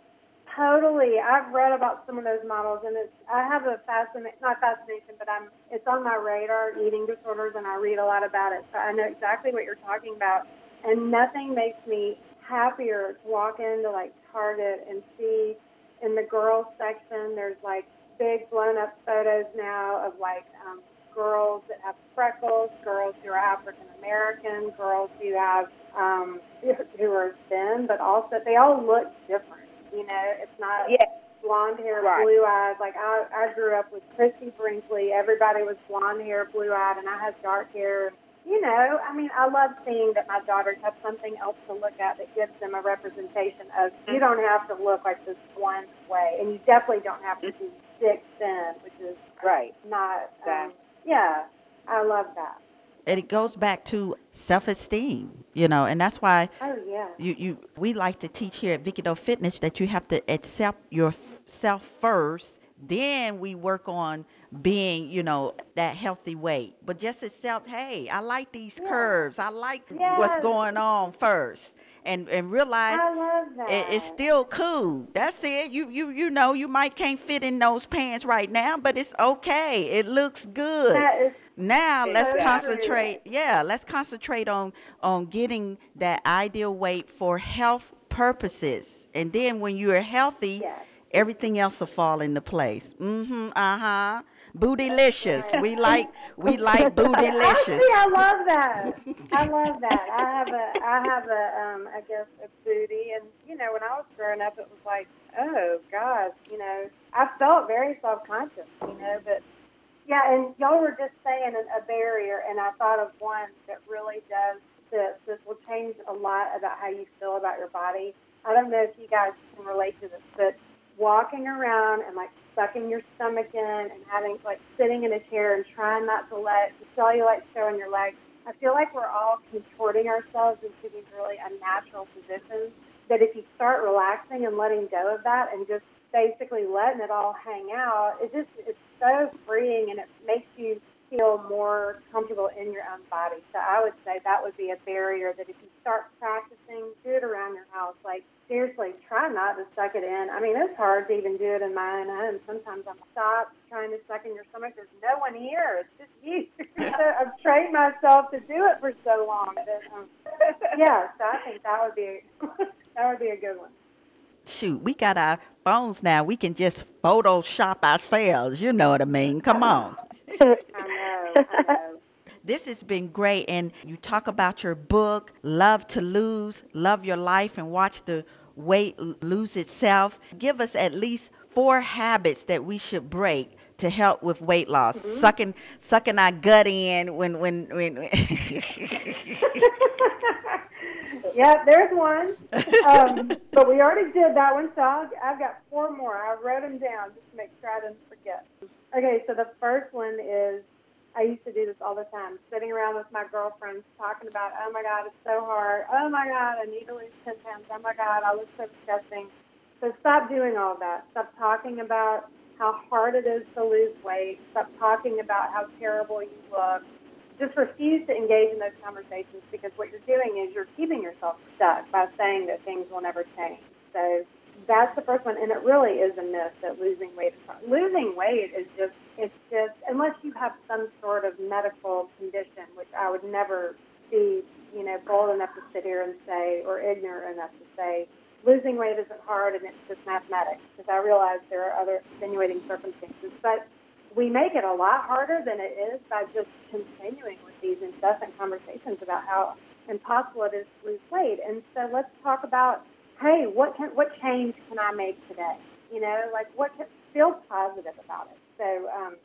Totally. I've read about some of those models, and it's I have a fascination, not fascination, but I'm it's on my radar, eating disorders, and I read a lot about it. So I know exactly what you're talking about. And nothing makes me happier to walk into like Target and see in the girls section there's like big blown up photos now of like um, girls that have freckles, girls who are African American, girls who have um, who are thin, but also they all look different. You know, it's not Yeah. blonde hair, Right. blue eyes. Like I, I grew up with Christie Brinkley. Everybody was blonde hair, blue eyed, and I had dark hair. You know, I mean, I love seeing that my daughters have something else to look at that gives them a representation of you don't have to look like this one way, and you definitely don't have to be thick, thin, which is Right. not. Um, yeah, I love that. And it goes back to self-esteem, you know, and that's why Oh yeah. you, you we like to teach here at Vicky Doe Fitness that you have to accept yourself first, then we work on being, you know, that healthy weight. But just accept, hey, I like these curves. I like what's going on first. And and realize I love that. it, it's still cool. That's it. You you you know you might can't fit in those pants right now, but it's okay. It looks good. Is Now let's concentrate. Yeah, let's concentrate on on getting that ideal weight for health purposes, and then when you're healthy, Yes. everything else will fall into place. Mm-hmm. Uh huh. Bootylicious. We like we like bootylicious. Actually, I love that. I love that. I have a, I have a, um, I guess a booty, and you know, when I was growing up, it was like, oh gosh, you know, I felt very self-conscious, you know, but yeah, and y'all were just saying a, a barrier, and I thought of one that really does this. This will change a lot about how you feel about your body. I don't know if you guys can relate to this, but walking around and like sucking your stomach in and having like sitting in a chair and trying not to let the cellulite show in your legs. I feel like we're all contorting ourselves into these really unnatural positions. That if you start relaxing and letting go of that and just basically letting it all hang out, it just it's so freeing and it makes you feel more comfortable in your own body. So I would say that would be a barrier that if you start practicing, do it around your house. Like seriously, try not to suck it in. I mean, it's hard to even do it in my own home. Sometimes I'm stopped trying to suck in your stomach. There's no one here. It's just you. so I've trained myself to do it for so long. That, um, yeah, so I think that would be that would be a good one. Shoot, we got our phones now. We can just Photoshop ourselves. You know what I mean? Come on. I know. I know. This has been great. And you talk about your book, Love to Lose, Love Your Life, and watch the weight lose itself. Give us at least four habits that we should break to help with weight loss. Sucking sucking our gut in when when when Yep, there's one. Um, but we already did that one, so I'll, I've got four more. I wrote them down just to make sure I didn't forget. Okay, so the first one is I used to do this all the time, sitting around with my girlfriends talking about, oh my God, it's so hard. Oh my God, I need to lose 10 pounds. Oh my God, I look so disgusting. So stop doing all that. Stop talking about how hard it is to lose weight. Stop talking about how terrible you look just refuse to engage in those conversations because what you're doing is you're keeping yourself stuck by saying that things will never change. So that's the first one, and it really is a myth that losing weight is hard. Losing weight is just it's just unless you have some sort of medical condition, which I would never be you know bold enough to sit here and say or ignorant enough to say losing weight isn't hard and it's just mathematics because I realize there are other extenuating circumstances, but we make it a lot harder than it is by just continuing with these incessant conversations about how impossible it is to lose weight. And so let's talk about, hey, what can what change can I make today? You know, like what can feel positive about it. So um,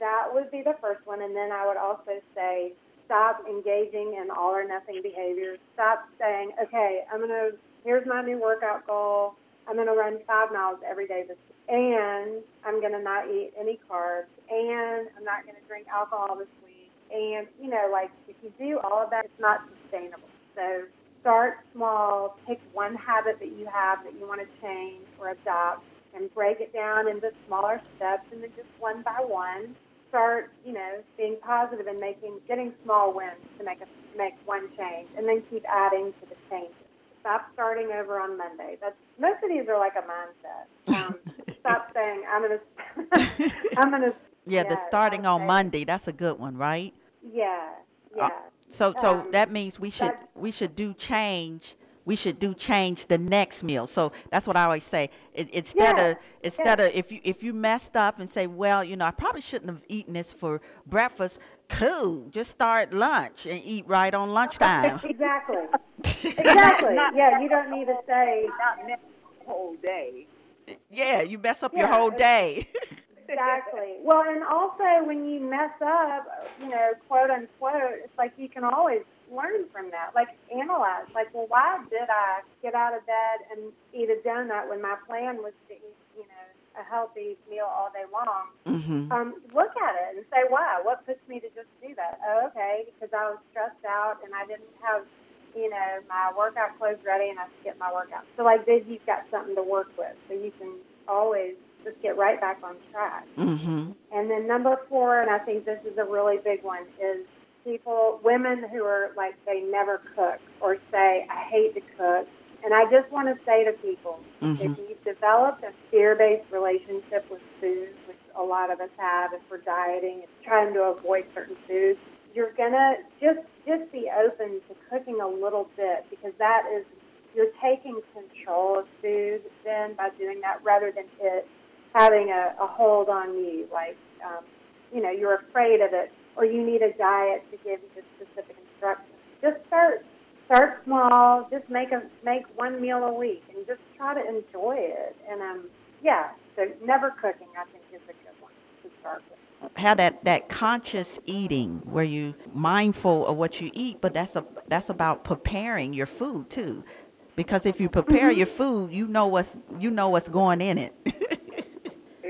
that would be the first one. And then I would also say stop engaging in all or nothing behaviors. Stop saying, okay, I'm gonna here's my new workout goal. I'm gonna run five miles every day this week, and I'm gonna not eat any carbs, and I'm not gonna drink alcohol this week. And you know, like if you do all of that, it's not sustainable. So start small. Pick one habit that you have that you want to change or adopt, and break it down into smaller steps, and then just one by one. Start, you know, being positive and making, getting small wins to make a make one change, and then keep adding to the changes stop starting over on Monday. That's most of these are like a mindset. Um, stop saying I'm gonna, I'm gonna. yeah, the Yeah, starting on. Monday. That's a good one, right? Yeah, yeah. Uh, So so Um, that means we should we should do change. We should do change the next meal. So that's what I always say. It, instead Yeah, of instead of if you if you messed up and say, well, you know, I probably shouldn't have eaten this for breakfast. Cool. Just start lunch and eat right on lunchtime. exactly. Exactly. Yeah, you don't need to say Not miss the whole day. yeah, you mess up your whole day. exactly. Well, and also when you mess up, you know, quote unquote, it's like you can always learn from that. Like analyze. Like, well, why did I get out of bed and eat a donut when my plan was to eat, you know, a healthy meal all day long? hmm um, look at it and say, why? What puts me to just do that? Oh, okay, because I was stressed out and I didn't have, you know, my workout clothes ready and I skipped my workout. So, like, then you've got something to work with. So you can always just get right back on track. hmm And then number four, and I think this is a really big one, is people, women who are like they never cook or say I hate to cook. And I just want to say to people, Mhm. if you've developed a fear-based relationship with food, which a lot of us have, if we're dieting and trying to avoid certain foods, you're gonna just just be open to cooking a little bit because that is you're taking control of food then by doing that rather than it having a, a hold on you like um, you know you're afraid of it or you need a diet to give you specific instructions just start start small just make a make one meal a week and just try to enjoy it and um yeah so never cooking i think is a good one to start with have that, that conscious eating where you mindful of what you eat, but that's a that's about preparing your food too. Because if you prepare Mm-hmm. your food, you know what's you know what's going in it.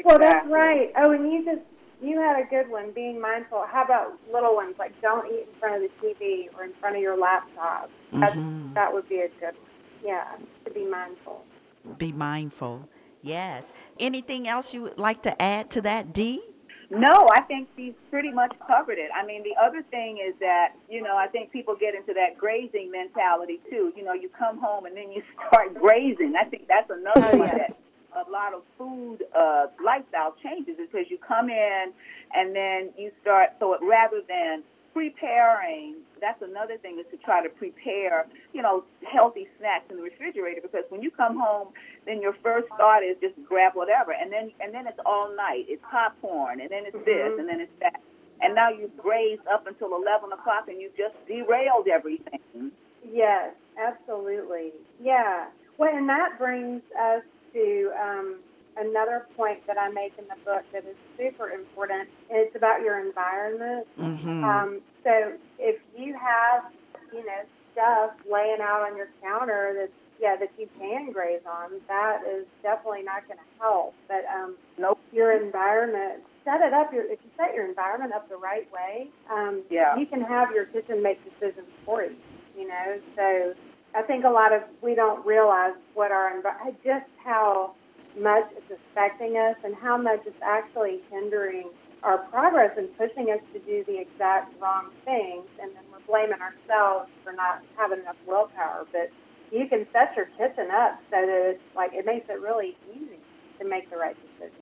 Well, that's right. Oh, and you just you had a good one. Being mindful. How about little ones like don't eat in front of the TV or in front of your laptop. That's, Mhm. That would be a good one. Yeah, to be mindful. Be mindful. Yes. Anything else you would like to add to that, D? No, I think she's pretty much covered it. I mean, the other thing is that, you know, I think people get into that grazing mentality too. You know, you come home and then you start grazing. I think that's another Oh, one yeah. that a lot of food uh, lifestyle changes because you come in and then you start, so it, rather than preparing, that's another thing is to try to prepare, you know, healthy snacks in the refrigerator because when you come home, then your first thought is just grab whatever, and then and then it's all night. It's popcorn, and then it's this, Mhm. and then it's that, and now you've grazed up until eleven o'clock, and you've just derailed everything. Yes, absolutely. Yeah. Well, and that brings us to um, another point that I make in the book that is super important. And it's about your environment. Mm-hmm. Um, so if you have, you know, stuff laying out on your counter that yeah that you can graze on, that is definitely not going to help. But um, Nope. your environment, set it up. Your, if you set your environment up the right way, um, Yeah. you can have your kitchen make decisions for you. You know, so I think a lot of we don't realize what our just how much it's affecting us and how much it's actually hindering our progress and pushing us to do the exact wrong things, and then we're blaming ourselves for not having enough willpower. But you can set your kitchen up so that it's like it makes it really easy to make the right decision.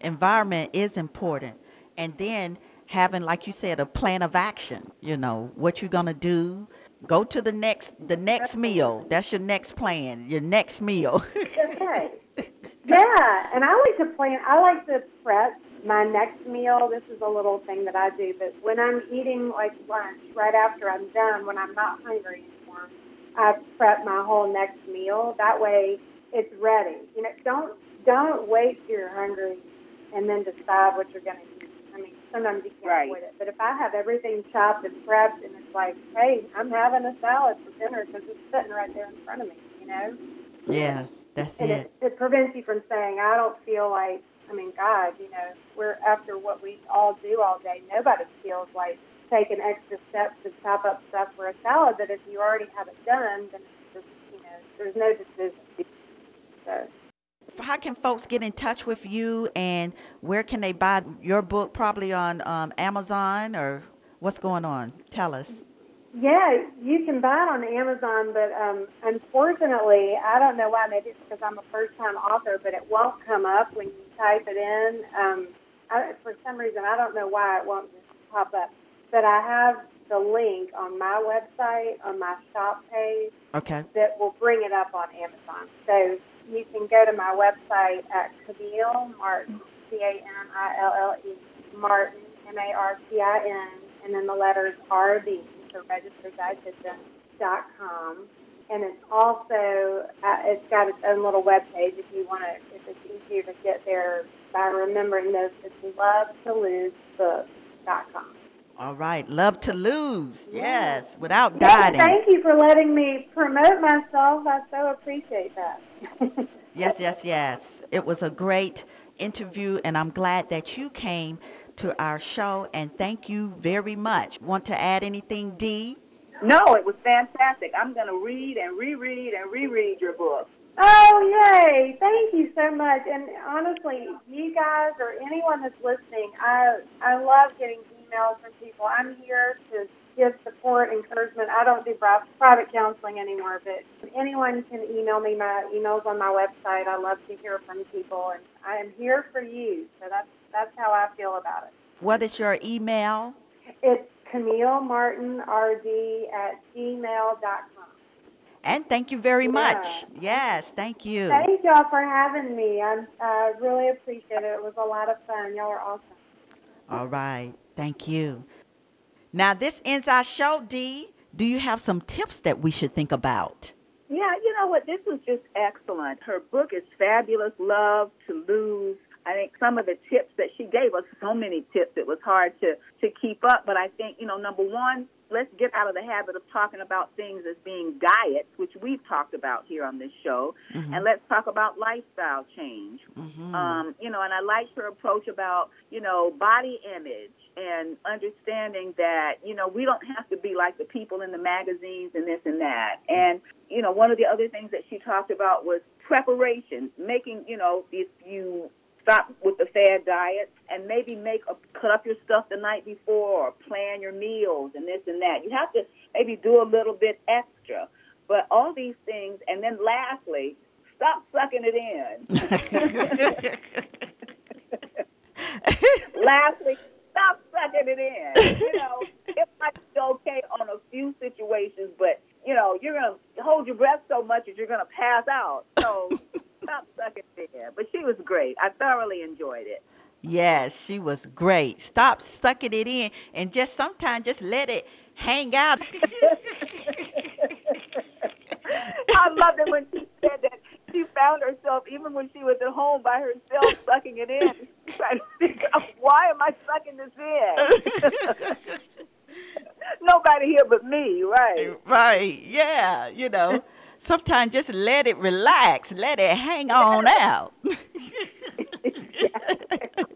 Environment is important. And then having, like you said, a plan of action, you know, what you're gonna do. Go to the next the next meal. That's your next plan, your next meal. Okay. Yeah, and I like to plan. I like to prep my next meal. This is a little thing that I do, but when I'm eating like lunch, right after I'm done, when I'm not hungry anymore, I prep my whole next meal. That way, it's ready. You know, don't don't wait till you're hungry and then decide what you're going to eat. I mean, sometimes you can't Right. avoid it. But if I have everything chopped and prepped, and it's like, hey, I'm having a salad for dinner because it's sitting right there in front of me. You know. yeah, that's And it. it, it prevents you from saying, I don't feel like, I mean, God, you know, we're after what we all do all day, nobody feels like taking extra steps to chop up stuff for a salad that if you already have it done, then it's just, you know, there's no decision. So, How can folks get in touch with you and where can they buy your book? Probably on um, Amazon or what's going on? Tell us. yeah, you can buy it on Amazon, but um, unfortunately, I don't know why. Maybe it's because I'm a first-time author, but it won't come up when you type it in. Um, I, for some reason, I don't know why it won't just pop up. But I have the link on my website, on my shop page, Okay. that will bring it up on Amazon. So you can go to my website at Camille Martin, C-A-M-I-L-L-E, Martin, M-A-R-T-I-N, and then the letters R-D, so registereddietitian.com. And it's also, uh, it's got its own little web page if you want to, if it's easier to get there by remembering those, it's lovetolosebook.com. All right. Love to lose. Yes. Without dieting. thank you for letting me promote myself. I so appreciate that. Yes, yes, yes. It was a great interview, and I'm glad that you came to our show. And thank you very much. Want to add anything, Dee? No, it was fantastic. I'm going to read and reread and reread your book. Oh, yay. Thank you so much. And honestly, you guys or anyone that's listening, I, I love getting emails from people. I'm here to give support, encouragement. I don't do private counseling anymore, but anyone can email me. My email's on my website. I love to hear from people, and I am here for you. So that's that's how I feel about it. What is your email? It's Camille Martin RD at gmail.com. And thank you very Yeah. much. Yes, thank you. Thank y'all for having me. I uh, really appreciate it. It was a lot of fun. Y'all are awesome. All right. Thank you. Now, this ends our show, Dee. Do you have some tips that we should think about? Yeah, you know what? This was just excellent. Her book is fabulous. Love to lose. I think some of the tips that she gave us, so many tips, it was hard to to keep up. But I think you know, number one, let's get out of the habit of talking about things as being diets, which we've talked about here on this show, and let's talk about lifestyle change. Mhm. Um, you know, and I liked her approach about, you know, body image and understanding that, you know, we don't have to be like the people in the magazines and this and that. And, you know, one of the other things that she talked about was preparation, making, you know, if you stop with the fad diet and maybe make a cut up your stuff the night before or plan your meals and this and that. You have to maybe do a little bit extra. But all these things and then lastly, stop sucking it in. Lastly, stop sucking it in. You know, it might be okay on a few situations, but you know, you're gonna hold your breath so much that you're gonna pass out. So stop sucking it in. But she was great. I thoroughly enjoyed it. Yes, she was great. Stop sucking it in and just sometimes just let it hang out. I loved it when she said that she found herself, even when she was at home by herself, sucking it in. Trying to figure why am I sucking this in? Nobody here but me, right? right. Yeah, you know. Sometimes just let it relax. Let it hang on out.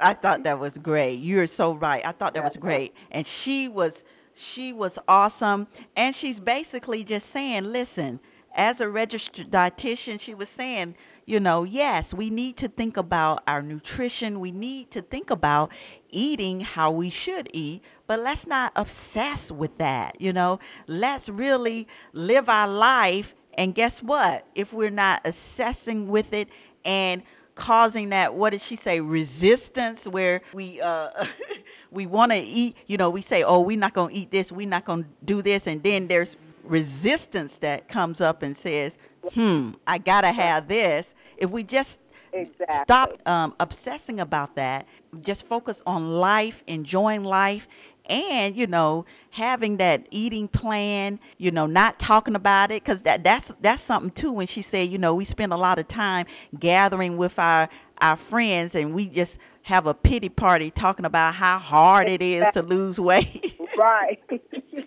I thought that was great. You're so right. I thought that was great. And she was she was awesome. And she's basically just saying, listen, as a registered dietitian, she was saying, you know, yes, we need to think about our nutrition. We need to think about eating how we should eat, but let's not obsess with that. You know, let's really live our life. And guess what? If we're not assessing with it and causing that what did she say resistance where we uh we want to eat you know we say oh we're not going to eat this we're not going to do this and then there's resistance that comes up and says hmm i gotta have this if we just Exactly. stop um, obsessing about that just focus on life enjoying life and you know having that eating plan you know not talking about it because that that's that's something too when she said you know we spend a lot of time gathering with our our friends and we just have a pity party talking about how hard it is to lose weight Right.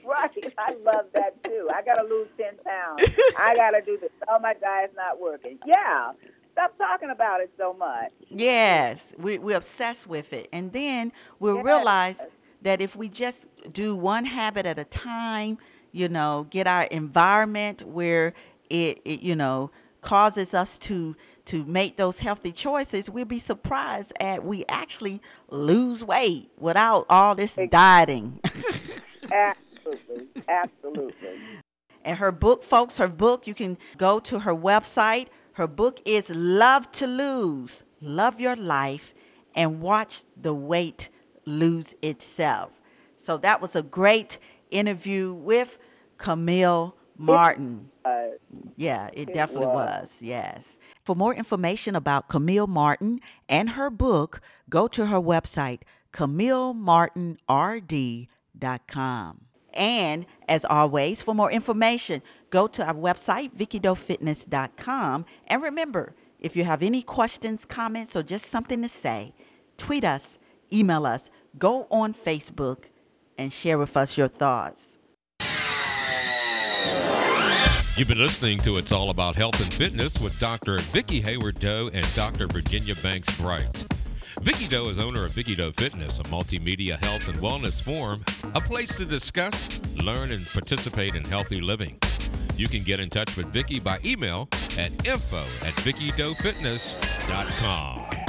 right. I love that too. I gotta lose ten pounds. I gotta do this. Oh my diet's not working. Yeah. Stop talking about it so much. Yes, we, we're obsessed with it. And then we'll Yes. realize that if we just do one habit at a time, you know, get our environment where it, it you know, causes us to to make those healthy choices, we'll be surprised at we actually lose weight without all this dieting. Absolutely. Absolutely. And her book, folks, her book, you can go to her website. Her book is Love to Lose, Love Your Life, and Watch the Weight Lose Itself. So that was a great interview with Camille Martin. Uh, Yeah, it, It definitely was. was. Yes. For more information about Camille Martin and her book, go to her website, CamilleMartinRD.com. And as always, for more information, go to our website, VickyDoeFitness.com. And remember, if you have any questions, comments, or just something to say, tweet us, email us, go on Facebook, and share with us your thoughts. You've been listening to It's All About Health and Fitness with Dr. Vicki Haywood Doe and Dr. Virginia Banks Bright. Vicki Doe is owner of Vicki Doe Fitness, a multimedia health and wellness forum, a place to discuss, learn, and participate in healthy living. You can get in touch with Vicki by email at info at VickyDoeFitness.com.